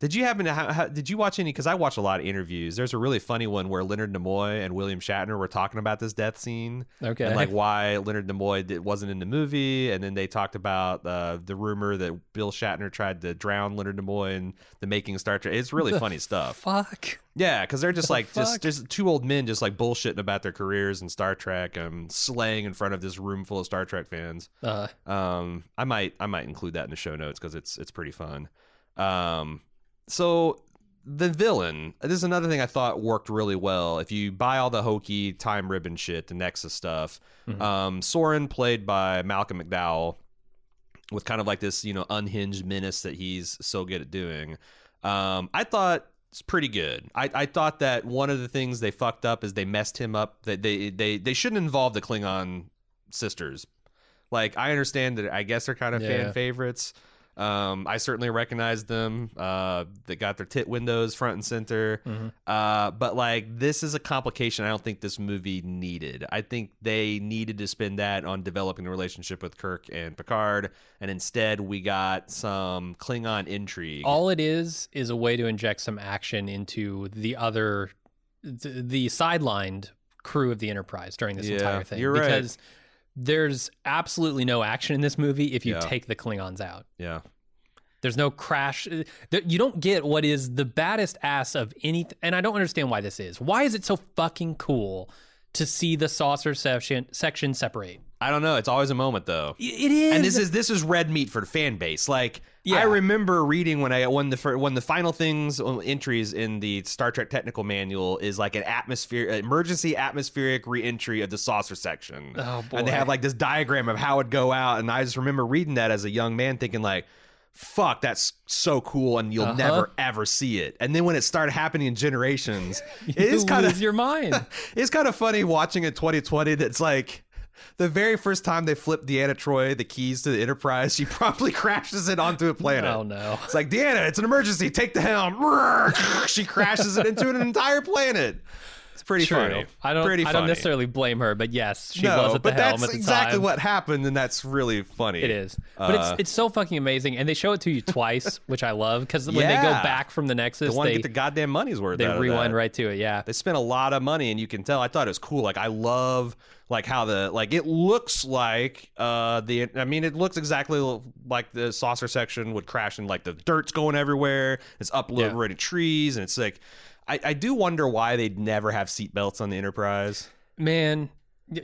did you happen to ha- ha- did you watch any? Because I watch a lot of interviews. There's a really funny one where Leonard Nimoy and William Shatner were talking about this death scene. okay, and like why Leonard Nimoy did, wasn't in the movie, and then they talked about uh, the rumor that Bill Shatner tried to drown Leonard Nimoy in the making of Star Trek. It's really funny stuff. fuck. Yeah, because they're just The like just fuck? just two old men just like bullshitting about their careers in Star Trek, um, slaying in front of this room full of Star Trek fans. Uh, Um, I might I might include that in the show notes because it's it's pretty fun. Um, so the villain. This is another thing I thought worked really well. If you buy all the hokey time ribbon shit, the Nexus stuff, Mhm. um, Soran played by Malcolm McDowell with kind of like this you know unhinged menace that he's so good at doing. Um, I thought it's pretty good. I, I thought that one of the things they fucked up is they messed him up. That they, they they shouldn't involve the Klingon sisters. Like I understand that I guess they're kind of Yeah. fan favorites. Um, I certainly recognize them. Uh, they got their tit windows front and center. Mhm. Uh, but like this is a complication I don't think this movie needed. I think they needed to spend that on developing the relationship with Kirk and Picard, and instead we got some Klingon intrigue. all it is is a way to inject some action into the other, the, the sidelined crew of the Enterprise during this Yeah, entire thing. you're right. because there's absolutely no action in this movie if you Yeah. take the Klingons out. yeah. There's no crash. You don't get what is the baddest ass of any. And I don't understand why this is. Why is it so fucking cool to see the saucer section section separate? I don't know. It's always a moment though. It is. and this is this is red meat for the fan base. Like Yeah. I remember reading when I when the when the final things uh, entries in the Star Trek technical manual is like an atmosphere emergency atmospheric reentry of the saucer section. Oh, boy. And they have like this diagram of how it'd go out, and I just remember reading that as a young man, thinking like. Fuck, that's so cool, and you'll Uh-huh. never ever see it. And then when it started happening in generations, [laughs] it is kind of your mind. [laughs] it's kind of funny watching in 2020 that's like the very first time they flipped Deanna Troi the keys to the Enterprise, she [laughs] promptly crashes it onto a planet. oh no. It's like, Deanna, it's an emergency. Take the helm. [laughs] she crashes it into an entire planet. It's pretty True. funny. I don't. Pretty I don't necessarily blame her, but yes, she no, was at the but helm that's at the exactly time. what happened, and that's really funny. It is, but Uh, it's it's so fucking amazing, and they show it to you twice, [laughs] which I love because when they go back from the Nexus, They want to they get the goddamn money's worth. they out of rewind right to it. Yeah, They spent a lot of money, and you can tell. I thought it was cool. Like I love like how the like it looks like uh the. I mean, it looks exactly like the saucer section would crash, and like the dirt's going everywhere. It's uploaded Yeah. trees, and it's like. I, I do wonder why they'd never have seatbelts on the Enterprise. man,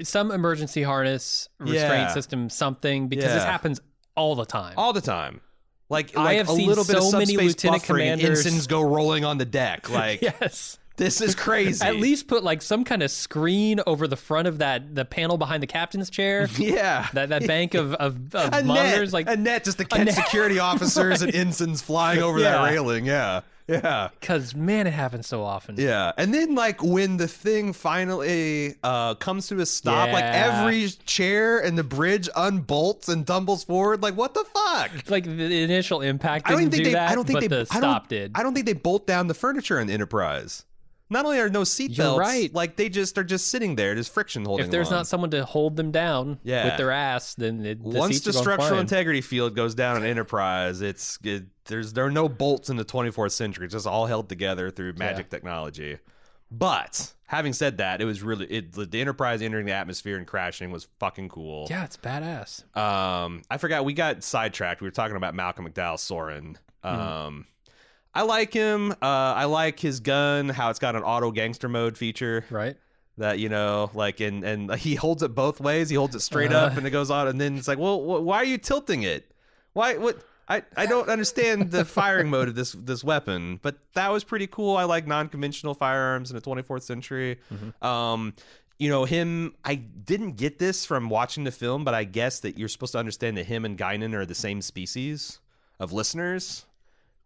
some emergency harness restraint Yeah. system, something because this happens all the time. all the time. Like, I like have a seen little bit so of many lieutenant commanders- ensigns go rolling on the deck. [laughs] Like yes. This is [laughs] crazy. At least put like some kind of screen over the front of that the panel behind the captain's chair. [laughs] yeah. that that bank of of, [laughs] of a monitors net, like a net just to catch net. security officers and ensigns flying over Yeah. that railing. Yeah, yeah, because man, it happens so often. yeah. And then like when the thing finally uh, comes to a stop, like every chair and the bridge unbolts and tumbles forward. Like what the fuck? Like the initial impact I don't think do they. that, I don't think they. the I don't, did. I don't think they bolt down the furniture in the Enterprise. Not only are no seatbelts, right. like they just are just sitting there, just friction holding. if there's on. not someone to hold them down Yeah. with their ass, then it, the once the structural integrity field goes down in Enterprise, it's it, there's there are no bolts in the 24th century. It's just all held together through magic technology. But having said that, it was really it, the Enterprise entering the atmosphere and crashing was fucking cool. Yeah, it's badass. Um, I forgot we got sidetracked. We were talking about Malcolm McDowell Soran. Mm-hmm. Um, I like him. Uh, I like his gun. How it's got an auto gangster mode feature. Right? that you know like and and [laughs] he holds it both ways he holds it straight Uh-huh. up and it goes on and then it's like well wh- why are you tilting it why what I, I don't understand the firing mode of this this weapon, but that was pretty cool. I like non-conventional firearms in the 24th century. Um, you know him. I didn't get this from watching the film, but I guess that you're supposed to understand that him and Guinan are the same species of listeners,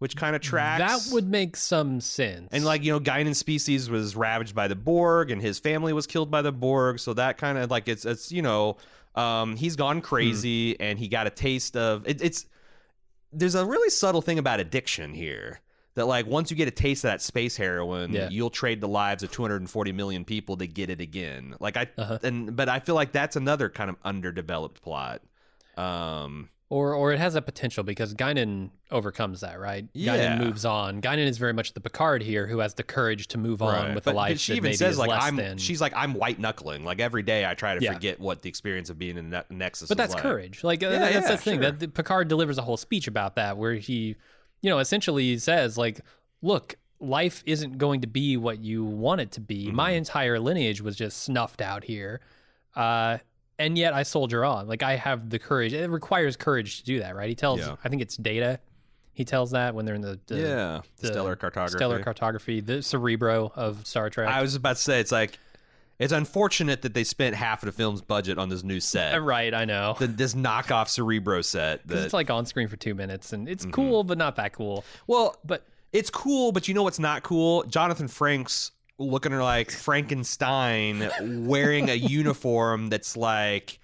which kind of tracks. That would make some sense. And like you know, Guinan's species was ravaged by the Borg, and his family was killed by the Borg. So that kind of like it's it's you know, um, he's gone crazy, and he got a taste of it, it's. There's a really subtle thing about addiction here. That like once you get a taste of that space heroin, Yeah. you'll trade the lives of 240 million people to get it again. Like I Uh-huh. and but I feel like that's another kind of underdeveloped plot. Um, Or or it has a potential because Guinan overcomes that, right? Yeah. Guinan moves on. Guinan is very much the Picard here who has the courage to move on with but, a life but she that even maybe says like I'm. than. She's like I'm white knuckling. Like every day, I try to Yeah. forget what the experience of being in ne- Nexus. but that's like. courage. Like uh, Yeah, that's yeah, the thing sure. that Picard delivers a whole speech about that, where he, you know, essentially says like, "Look, life isn't going to be what you want it to be. Mm-hmm. My entire lineage was just snuffed out here, uh, and yet I soldier on. Like I have the courage. It requires courage to do that, right? He tells, Yeah. I think it's Data. He tells that when they're in the, the yeah, the stellar cartography. stellar cartography, the Cerebro of Star Trek. I was about to say it's like it's unfortunate that they spent half of the film's budget on this new set, [laughs] right, I know. the, this knockoff Cerebro set. [laughs] That it's like on screen for two minutes, and Mm-hmm. it's cool, but not that cool. well, But it's cool, but you know what's not cool? Jonathan Frakes looking like Frankenstein wearing a uniform that's like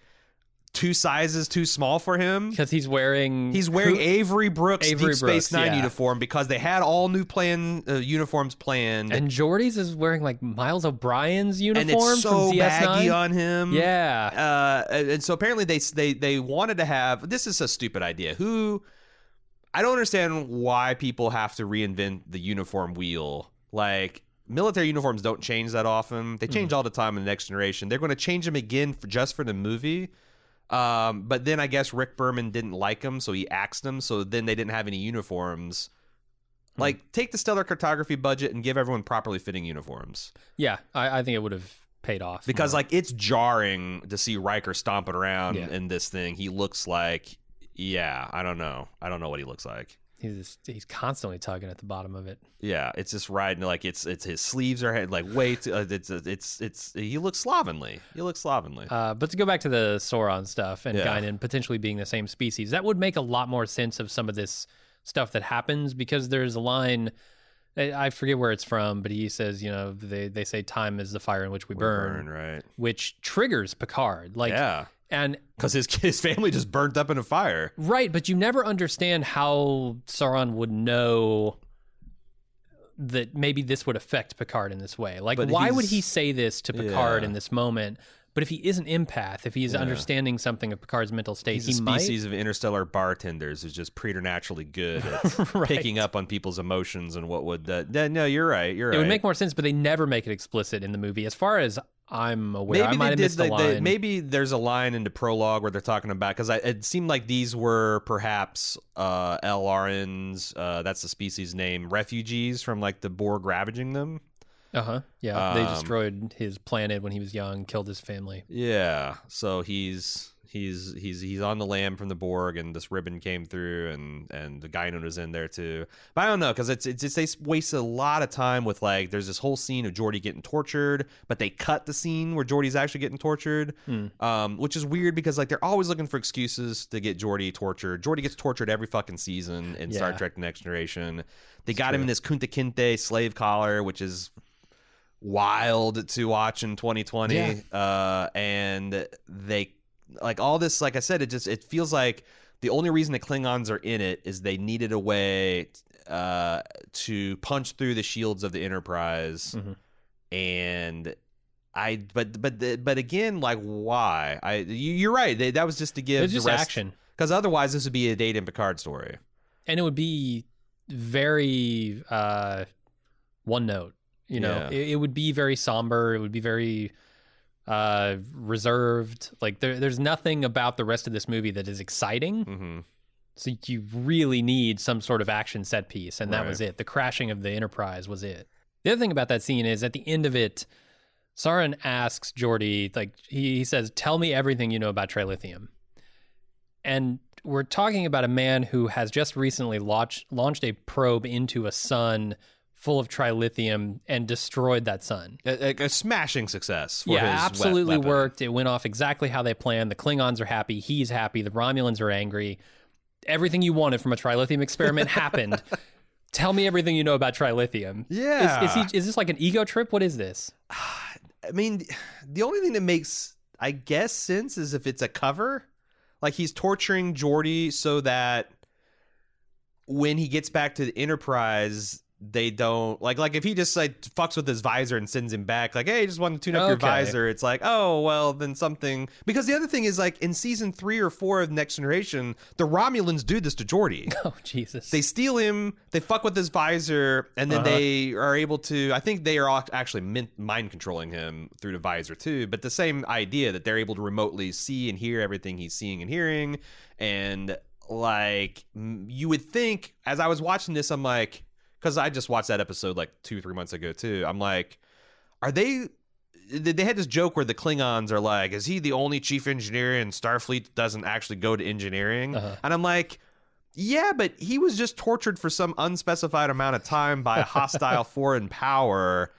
two sizes too small for him. because he's wearing He's wearing Avery Brooks Avery Deep Space Nine yeah. uniform because they had all new plan uh, uniforms planned, and Geordi's is wearing like Miles O'Brien's uniform and it's so from DS9. baggy on him. yeah, Uh, and so apparently they they they wanted to have this is a stupid idea. Who I don't understand why people have to reinvent the uniform wheel. Like military uniforms don't change that often. They change all the time in the next generation. They're going to change them again for, just for the movie. Um, but then I guess Rick Berman didn't like them, so he axed them. So then they didn't have any uniforms. Like, take the stellar cartography budget and give everyone properly fitting uniforms. yeah. I, I think it would have paid off Because more. like it's jarring to see Riker stomping around Yeah. in this thing. He looks like yeah, I don't know. I don't know what he looks like. He's just, he's constantly tugging at the bottom of it. Yeah, it's just riding like it's it's his sleeves are like way too, uh, it's it's it's he looks slovenly. He looks slovenly. Uh, but to go back to the Sauron stuff and Yeah. Guinan potentially being the same species, that would make a lot more sense of some of this stuff that happens because there's a line. I forget where it's from, but he says, you know, they, they say time is the fire in which we burn, Burn, right? which triggers Picard. Like, yeah, and because his his family just burnt up in a fire. Right, but you never understand how Sauron would know that maybe this would affect Picard in this way. Like, But why would he say this to Picard Yeah. in this moment? But if he is an empath, if he's Yeah. understanding something of Picard's mental state, He's he a might. species of interstellar bartenders who's just preternaturally good at [laughs] Right. picking up on people's emotions and what would. Uh, no, no, you're right. You're It right. It would make more sense, but they never make it explicit in the movie, as far as I'm aware. I Maybe might they have did. missed The, a the- line. maybe there's a line in the prologue where they're talking about because it seemed like these were perhaps uh, El-Aurians. Uh, that's the species name. Refugees from like the Borg ravaging them. Uh huh. Yeah, they Um, destroyed his planet when he was young, killed his family. Yeah. So he's he's he's he's on the lam from the Borg, and this ribbon came through, and and the Guinan was in there too. But I don't know because it's it's just, they waste a lot of time with like there's this whole scene of Geordi getting tortured, but they cut the scene where Geordi's actually getting tortured, Hmm. um, which is weird because like they're always looking for excuses to get Geordi tortured. Geordi gets tortured every fucking season in Star Trek: The Next Generation. They got him in this Kunta Kinte slave collar, which is wild to watch in 2020 Yeah. uh and they like all this like i said it just it feels like the only reason the klingons are in it is they needed a way uh to punch through the shields of the enterprise Mhm. and i but but the- but again like why i you, you're right they, that was just to give just rest action. because otherwise this would be a date and picard story and it would be very uh one note you know Yeah. it, it would be very somber it would be very uh reserved like there, there's nothing about the rest of this movie that is exciting hmm so you really need some sort of action set piece and that Right. was it the crashing of the enterprise was it the other thing about that scene is at the end of it Sauron asks Geordi, like he, he says, "Tell me everything you know about trilithium." And we're talking about a man who has just recently launched launched a probe into a sun full of trilithium and destroyed that sun. A, a- smashing success. For yeah, we- absolutely worked. It went off exactly how they planned. The Klingons are happy. He's happy. The Romulans are angry. Everything you wanted from a trilithium experiment [laughs] happened. Tell me everything you know about trilithium. Yeah. Is, is, he, is this like an ego trip? What is this? [sighs] I mean, the only thing that makes, I guess, sense is if it's a cover. Like he's torturing Geordi so that when he gets back to the Enterprise, they don't like like if he just like fucks with his visor and sends him back, like, hey, just want to tune up your visor. It's like, oh well, then something because the other thing is like in season three or four of Next Generation, the Romulans do this to Geordi. [laughs] Oh, Jesus. They steal him, they fuck with his visor, and then Uh-huh. they are able to. I think they are actually mind controlling him through the visor too. But the same idea that they're able to remotely see and hear everything he's seeing and hearing. And like you would think, as I was watching this, I'm like, because I just watched that episode like two, three months ago too. I'm like, are they? they they had this joke where the Klingons are like, "Is he the only chief engineer in Starfleet that doesn't actually go to engineering?" Uh-huh. And I'm like, "Yeah, but he was just tortured for some unspecified amount of time by a hostile [laughs] foreign power."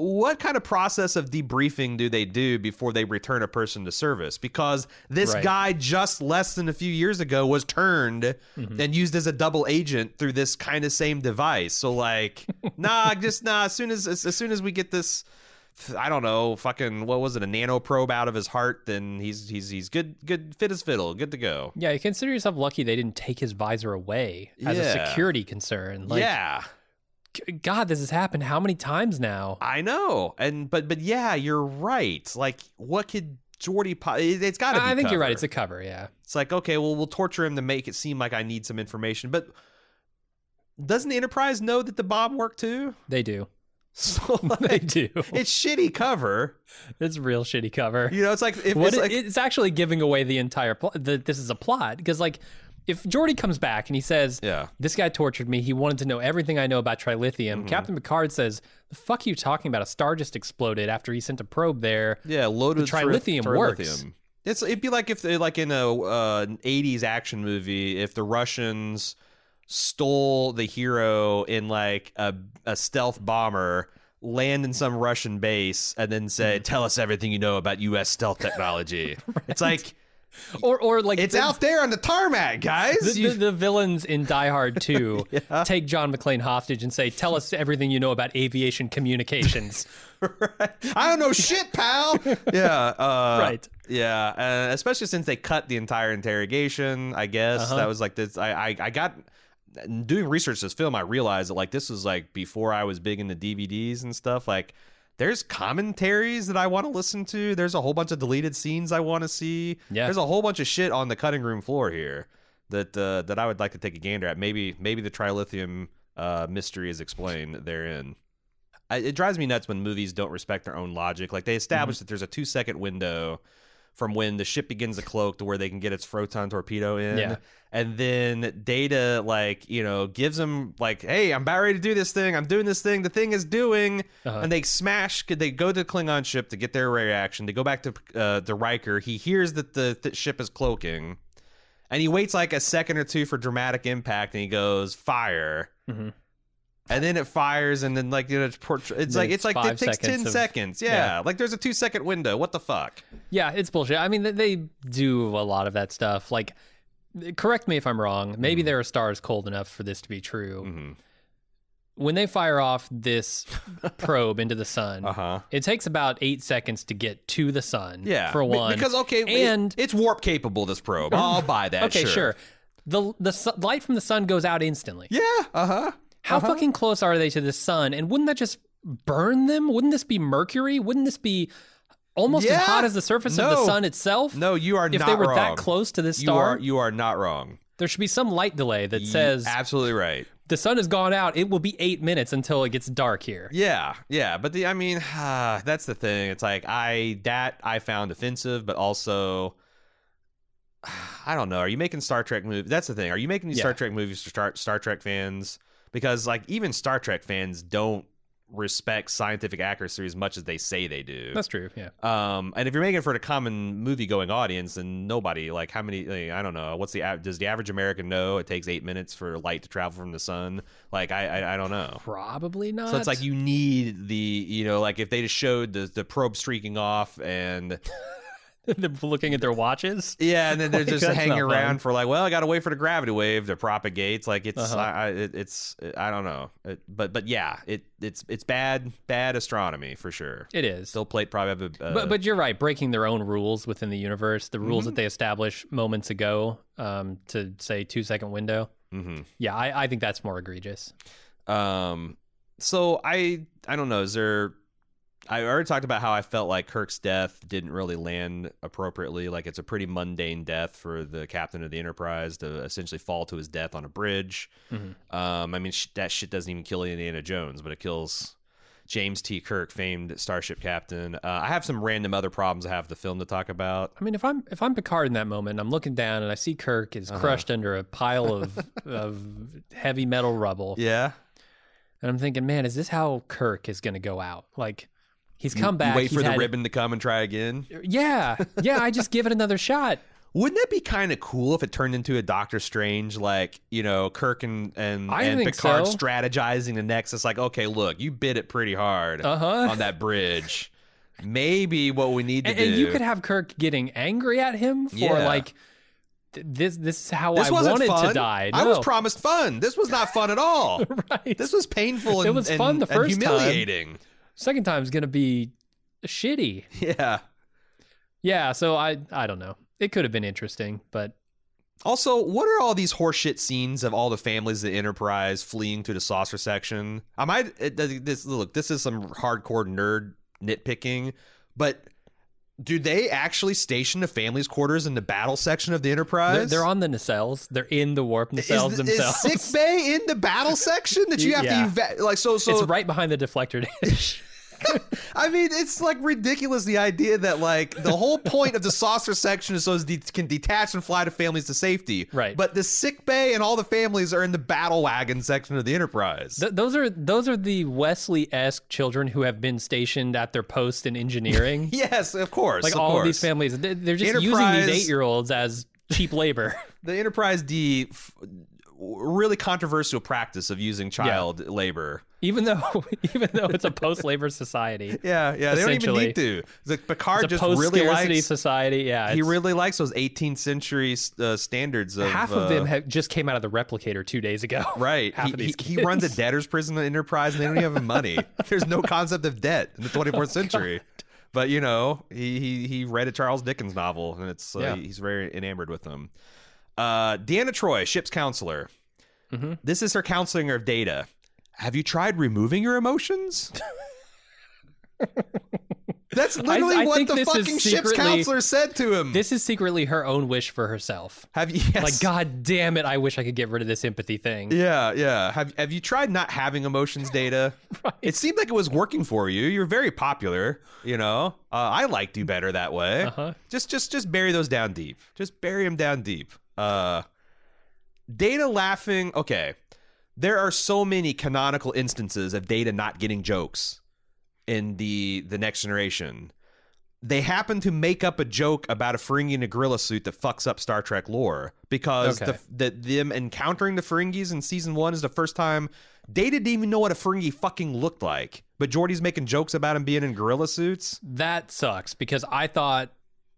What kind of process of debriefing do they do before they return a person to service? Because this Right. guy just less than a few years ago was turned Mm-hmm. and used as a double agent through this kind of same device. So like, [laughs] nah, just nah. As soon as as, as soon as we get this, I don't know, fucking what was it, a nano probe out of his heart, then he's he's he's good, good, fit as fiddle, good to go. yeah, you consider yourself lucky they didn't take his visor away as a security concern. Like, yeah, God, this has happened how many times now? I know, and but but yeah, you're right. Like, what could Geordi? Po- it- it's got to. be I think you're right. It's a cover, yeah. It's like, okay, well, we'll torture him to make it seem like I need some information. But doesn't the Enterprise know that the bomb worked too? They do. [laughs] [laughs] So they do. it's shitty cover. It's real shitty cover. You know, it's like if What it's it- like it's actually giving away the entire plot. That this is a plot because, like, if Geordi comes back and he says, yeah, "This guy tortured me. He wanted to know everything I know about trilithium," Mm-hmm. Captain Picard says, "The fuck are you talking about? A star just exploded after he sent a probe there." yeah, loaded The trilithium trilithium works. It's it'd be like if like in a uh, an '80s action movie, if the Russians stole the hero in like a, a stealth bomber, land in some Russian base, and then Mm-hmm. say, "Tell us everything you know about U.S. stealth [laughs] technology." It's like [laughs] Or, or like it's the, out there on the tarmac, guys. The, the, the villains in Die Hard 2 [laughs] take John McClane hostage and say, "Tell us everything you know about aviation communications." [laughs] I don't know shit, pal. yeah, uh, Right. Yeah, uh, especially since they cut the entire interrogation. I guess Uh-huh. that was like this. I, I I got doing research this film. I realized that like this was like before I was big into DVDs and stuff. Like there's commentaries that I want to listen to. There's a whole bunch of deleted scenes I want to see. Yeah. there's a whole bunch of shit on the cutting room floor here that uh, that I would like to take a gander at. Maybe maybe the trilithium uh, mystery is explained therein. I, it drives me nuts when movies don't respect their own logic. Like they establish Mm-hmm. that there's a two second window from when the ship begins to cloak to where they can get its photon torpedo in. Yeah. And then Data, like, you know, gives them, like, hey, I'm about ready to do this thing. I'm doing this thing. The thing is doing. Uh-huh. And they smash, they go to the Klingon ship to get their reaction. They go back to uh, the Riker. He hears that the th- ship is cloaking. And he waits like a second or two for dramatic impact and he goes, fire. Mhm. And then it fires, and then like you know, it's, port- it's like It's like it takes ten seconds of- seconds. Yeah. yeah. like there's a two second window. What the fuck? yeah, it's bullshit. I mean, they- do a lot of that stuff. Like, correct me if I'm wrong. Mm-hmm. Maybe there are stars cold enough for this to be true. Mhm. When they fire off this [laughs] probe into the sun, Uh huh. it takes about eight seconds to get to the sun. Yeah, for one. because okay, and it's warp capable. This probe, [laughs] I'll buy that. okay, sure. The the su- light from the sun goes out instantly. Yeah. Uh huh. How uh-huh. fucking close are they to the sun? And wouldn't that just burn them? Wouldn't this be mercury? Wouldn't this be almost as hot as the surface of the sun itself? No, you are not. If they were wrong. that close to this you star, are you are not wrong. there should be some light delay that You- says absolutely right. the sun has gone out. It will be eight minutes until it gets dark here. Yeah, yeah, but the I mean, [sighs] that's the thing. It's like I that I found offensive, but also [sighs] I don't know. Are you making Star Trek movies? That's the thing. Are you making these Yeah. Star Trek movies for Star Star Trek fans? Because like even Star Trek fans don't respect scientific accuracy as much as they say they do. That's true. Yeah. Um, and if you're making it for the common movie going audience, then nobody like how many like, I don't know what's the does the average American know it takes eight minutes for light to travel from the sun? Like I I, I don't know. Probably not. So it's like you need the you know like if they just showed the the probe streaking off and [laughs] [laughs] They're looking at their watches. yeah and then they're Like, just hanging fun. around for like well I got to wait for the gravity wave to propagate like it's Uh-huh. I, I, it, it's I don't know it, but but yeah it it's it's bad bad astronomy for sure. It is. Still plate probably have a uh, but but you're right. Breaking their own rules within the universe, the Mm-hmm. rules that they established moments ago, um, to say two second window. mhm. Yeah, I, I think that's more egregious. Um, so I I don't know. Is there? I already talked about how I felt like Kirk's death didn't really land appropriately. Like it's a pretty mundane death for the captain of the Enterprise to essentially fall to his death on a bridge. Mhm. Um, I mean sh- that shit doesn't even kill Indiana Jones, but it kills James T. Kirk, famed starship captain. Uh, I have some random other problems I have the film to talk about. I mean, if I'm if I'm Picard in that moment, I'm looking down and I see Kirk is Uh-huh. crushed under a pile of [laughs] of heavy metal rubble, Yeah, and I'm thinking, man, is this how Kirk is going to go out? Like, he's You- come you back. wait he's for the had- ribbon to come and try again. Yeah, yeah. I just give it another shot. [laughs] Wouldn't that be kind of cool if it turned into a Doctor Strange, like you know, Kirk and and, and Picard so. strategizing the Nexus? Like, okay, look, you bit it pretty hard Uh huh. on that bridge. Maybe what we need to And, do. and you could have Kirk getting angry at him for Yeah. like, this this is how this I wanted fun. to die. I was promised fun. This was not fun at all. [laughs] right. this was painful. And, It was and- fun the and first time. Second time's gonna be shitty. [laughs] Yeah. Yeah. So I I don't know. It could have been interesting, but Also, what are all these horseshit scenes of all the families of the Enterprise fleeing to the saucer section? I might this look. This is some hardcore nerd nitpicking, but do they actually station the families' quarters in the battle section of the Enterprise? they're, they're on the nacelles. They're in the warp nacelles is, themselves. Is sick bay in the battle section that you have [laughs] Yeah. to eva- like? So so it's right behind the deflector dish. [laughs] [laughs] I mean, it's like ridiculous the idea that like the whole point of the saucer section is so it de- can detach and fly to families to safety. Right. But the sick bay and all the families are in the battle wagon section of the Enterprise. Th- those are those are the Wesley esque children who have been stationed at their post in engineering. [laughs] yes, of course. like of all course. of these families, they- they're just using these eight year olds as cheap labor. [laughs] The Enterprise D. F- really controversial practice of using child labor. even though [laughs] even though it's a [laughs] post labor society. Yeah, yeah, they don't even need to. The Picard just really likes. society. Yeah, He really likes those 18th century uh, standards of half uh, of them have just came out of the replicator two days ago. [laughs] Right. half he, of these he, he runs a debtor's prison enterprise and they don't even have money. There's no concept of debt in the 24th Oh, century. But you know, he, he he read a Charles Dickens novel and it's uh, Yeah. he's very enamored with them. Uh, Deanna Troi, ship's counselor. Mhm. This is her counseling of Data. Have you tried removing your emotions? [laughs] That's literally I what the fucking ship's counselor said to him. This is secretly her own wish for herself. have you yes. Like, God damn it, I wish I could get rid of this empathy thing. Yeah, yeah. Have Have you tried not having emotions data? [laughs] Right. It seemed like it was working for you. You're very popular. You know, uh, I liked you better that way. Uh-huh. Just, just, just bury those down deep. Just bury them down deep. Uh, Data laughing. Okay, there are so many canonical instances of Data not getting jokes in the the next generation. They happen to make up a joke about a Ferengi in a gorilla suit that fucks up Star Trek lore because Okay. the, the them encountering the Ferengis in season one is the first time Data didn't even know what a Ferengi fucking looked like, but Geordi's making jokes about him being in gorilla suits. That sucks because I thought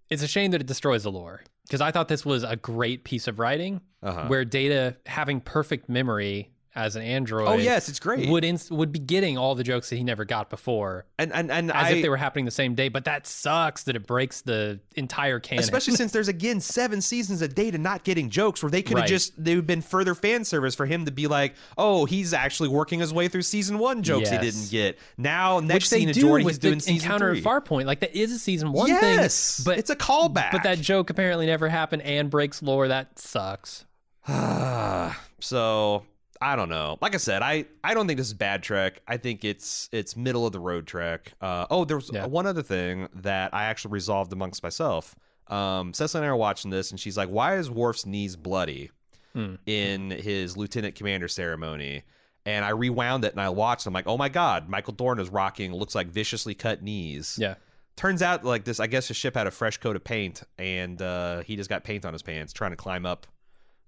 it's a shame that it destroys the lore. Because I thought this was a great piece of writing Uh-huh. where Data having perfect memory as an android. Oh yes, it's great. Would inst- would be getting all the jokes that he never got before, and and and as I, if they were happening the same day. But that sucks that it breaks the entire canon. Especially [laughs] since there's again seven seasons of Data not getting jokes where they could have Right. just they would been further fan service for him to be like, oh, he's actually working his way through season one jokes he didn't get. Now next which they scene of do Geordi with he's doing the season encounter at Farpoint. Like that is a season one yes, thing, but it's a callback. but that joke apparently never happened and breaks lore. That sucks. [sighs] so I don't know. Like I said, I I don't think this is bad Trek. I think it's it's middle of the road Trek. Uh, oh, there was Yeah. one other thing that I actually resolved amongst myself. Um, Cecily and I are watching this, and she's like, "Why is Worf's knees bloody Hmm. in his lieutenant commander ceremony?" And I rewound it and I watched. I'm like, oh my god, Michael Dorn is rocking looks like viciously cut knees. Yeah. Turns out, like this, I guess his ship had a fresh coat of paint, and uh, he just got paint on his pants trying to climb up.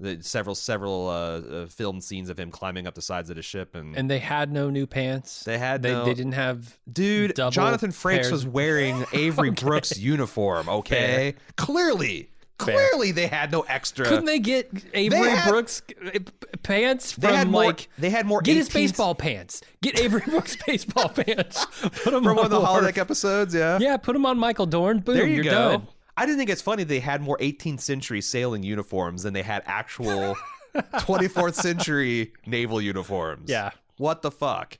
The several several uh, uh, filmed scenes of him climbing up the sides of the ship, and, And they had no new pants. they had They, no, they didn't have dude. double Jonathan Frakes was wearing [laughs] Avery Okay. Brooks' uniform. Okay, clearly, Fair. clearly they had no extra. Couldn't they get Avery had- Brooks uh, p- pants They from had more. like they had more. get his baseball pants? Get Avery [laughs] Brooks baseball pants. [laughs] Put them from on one of the holodeck episodes. Yeah, Yeah, put them on Michael Dorn. Boom, There you you're go. done. I didn't think it's funny they had more 18th century sailing uniforms than they had actual [laughs] 24th century naval uniforms. Yeah. What the fuck?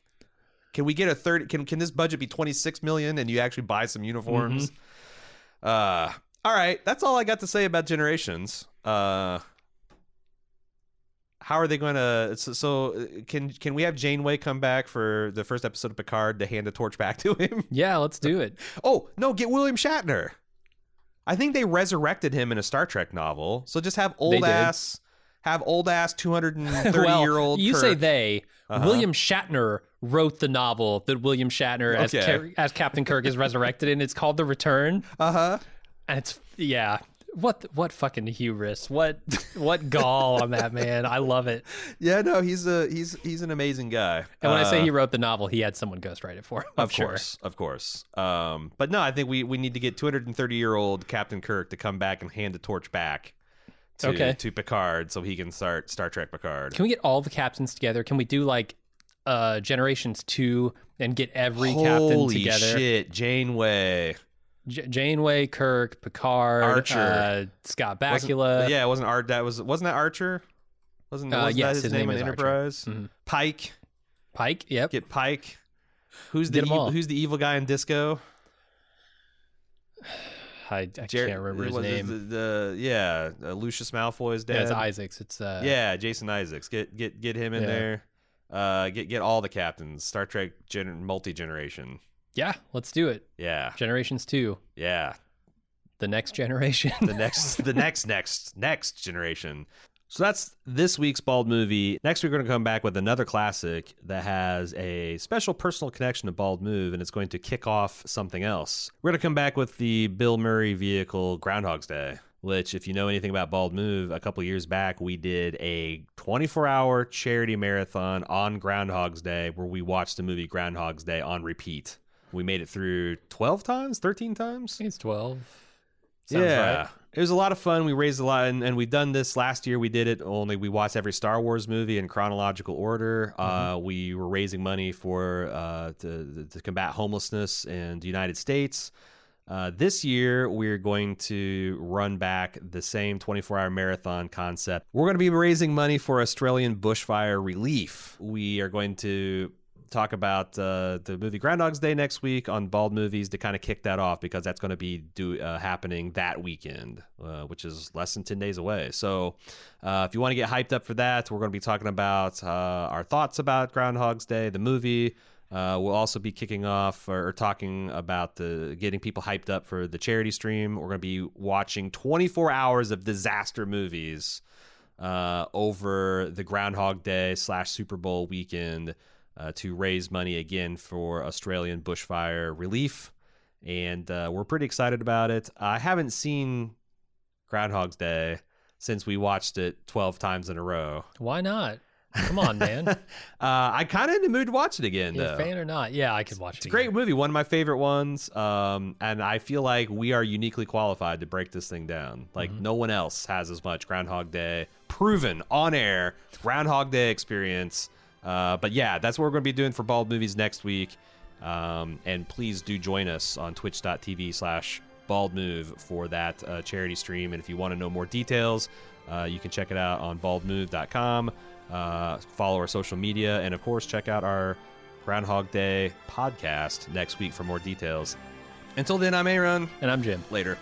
Can we get a third? Can can this budget be 26 million and you actually buy some uniforms? Mm-hmm. Uh, all right. That's all I got to say about Generations. Uh, how are they going to? So, so uh, can can we have Janeway come back for the first episode of Picard to hand the torch back to him? Yeah, let's do [laughs] it. Oh no, get William Shatner. I think they resurrected him in a Star Trek novel. So just have old ass, have old ass [laughs] two hundred and thirty well, year old. you say they. Uh-huh. William Shatner wrote the novel that William Shatner as Okay. Car- as Captain Kirk is resurrected in. It's called The Return, Uh huh. and it's yeah. What what fucking hubris? What what gall on that man? I love it. [laughs] Yeah, no, he's a he's he's an amazing guy. And when I say Uh, he wrote the novel, he had someone ghostwrite it for him. I'm of sure. course, of course. Um, but no, I think we we need to get two hundred and thirty year old Captain Kirk to come back and hand the torch back. To, Okay. to Picard so he can start Star Trek Picard. Can we get all the captains together? Can we do like uh Generations two and get every captain Holy together? shit, Janeway. J- Janeway, Kirk, Picard, Archer. uh, Scott Wasn't- Bakula. yeah, wasn't Art that was wasn't that Archer? Wasn't, Uh, wasn't yes, that his, his name, name in. Enterprise? Mhm. Pike. Pike. Yep. Get Pike. Who's the 'em who's the evil guy in Disco? [sighs] I, I can't remember his was name. The, the- yeah, uh, Lucius Malfoy's dad. yeah, it's Isaacs. It's uh, yeah, Jason Isaacs. Get get get him in Yeah. there. Uh, get get all the captains. Star Trek gen- multi generation. Yeah. Let's do it. Yeah, Generations two, yeah. the next generation. The next [laughs] the next next next generation. So that's this week's Bald movie. Next, we're going to come back with another classic that has a special personal connection to Bald Move, and it's going to kick off something else. We're going to come back with the Bill Murray vehicle Groundhog's Day, which, if you know anything about Bald Move, a couple years back, we did a 24 hour charity marathon on Groundhog's Day where we watched the movie Groundhog's Day on repeat. We made it through 12 times, 13 times? I think it's twelve. Sounds yeah. right. It was a lot of fun. We raised a lot, and, and we've done this last year. We did it only we watched every Star Wars movie in chronological order. Uh, we were raising money for uh, to, to combat homelessness in the United States. Uh, this year, we're going to run back the same 24 hour marathon concept. We're going to be raising money for Australian bushfire relief. We are going to talk about uh, the movie Groundhog's Day next week on Bald Movies to kind of kick that off because that's going to be do, uh, happening that weekend, uh, which is less than 10 days away. So uh, if you want to get hyped up for that, we're going to be talking about uh, our thoughts about Groundhog's Day, the movie. Uh, we'll also be kicking off or, or talking about the getting people hyped up for the charity stream. We're going to be watching 24 hours of disaster movies over the Groundhog Day slash Super Bowl weekend uh, to raise money again for Australian bushfire relief. And uh, we're pretty excited about it. I haven't seen Groundhog's Day since we watched it 12 times in a row. Why not? Come on, man. [laughs] uh, I'm kind of in the mood to watch it again, though. fan or not? Yeah, I could watch It's it. It's a great movie, one of my favorite ones. Um, and I feel like we are uniquely qualified to break this thing down. Like Mm-hmm. no one else has as much Groundhog Day proven on air Groundhog Day experience. Uh, but yeah, that's what we're going to be doing for Bald Movies next week. Um, and please do join us on twitch.tv slash bald move for that uh, charity stream. And if you want to know more details, uh, you can check it out on baldmove.com. Uh, follow our social media, and of course, check out our Groundhog Day podcast next week for more details. Until then, I'm Aaron. And I'm Jim. Later.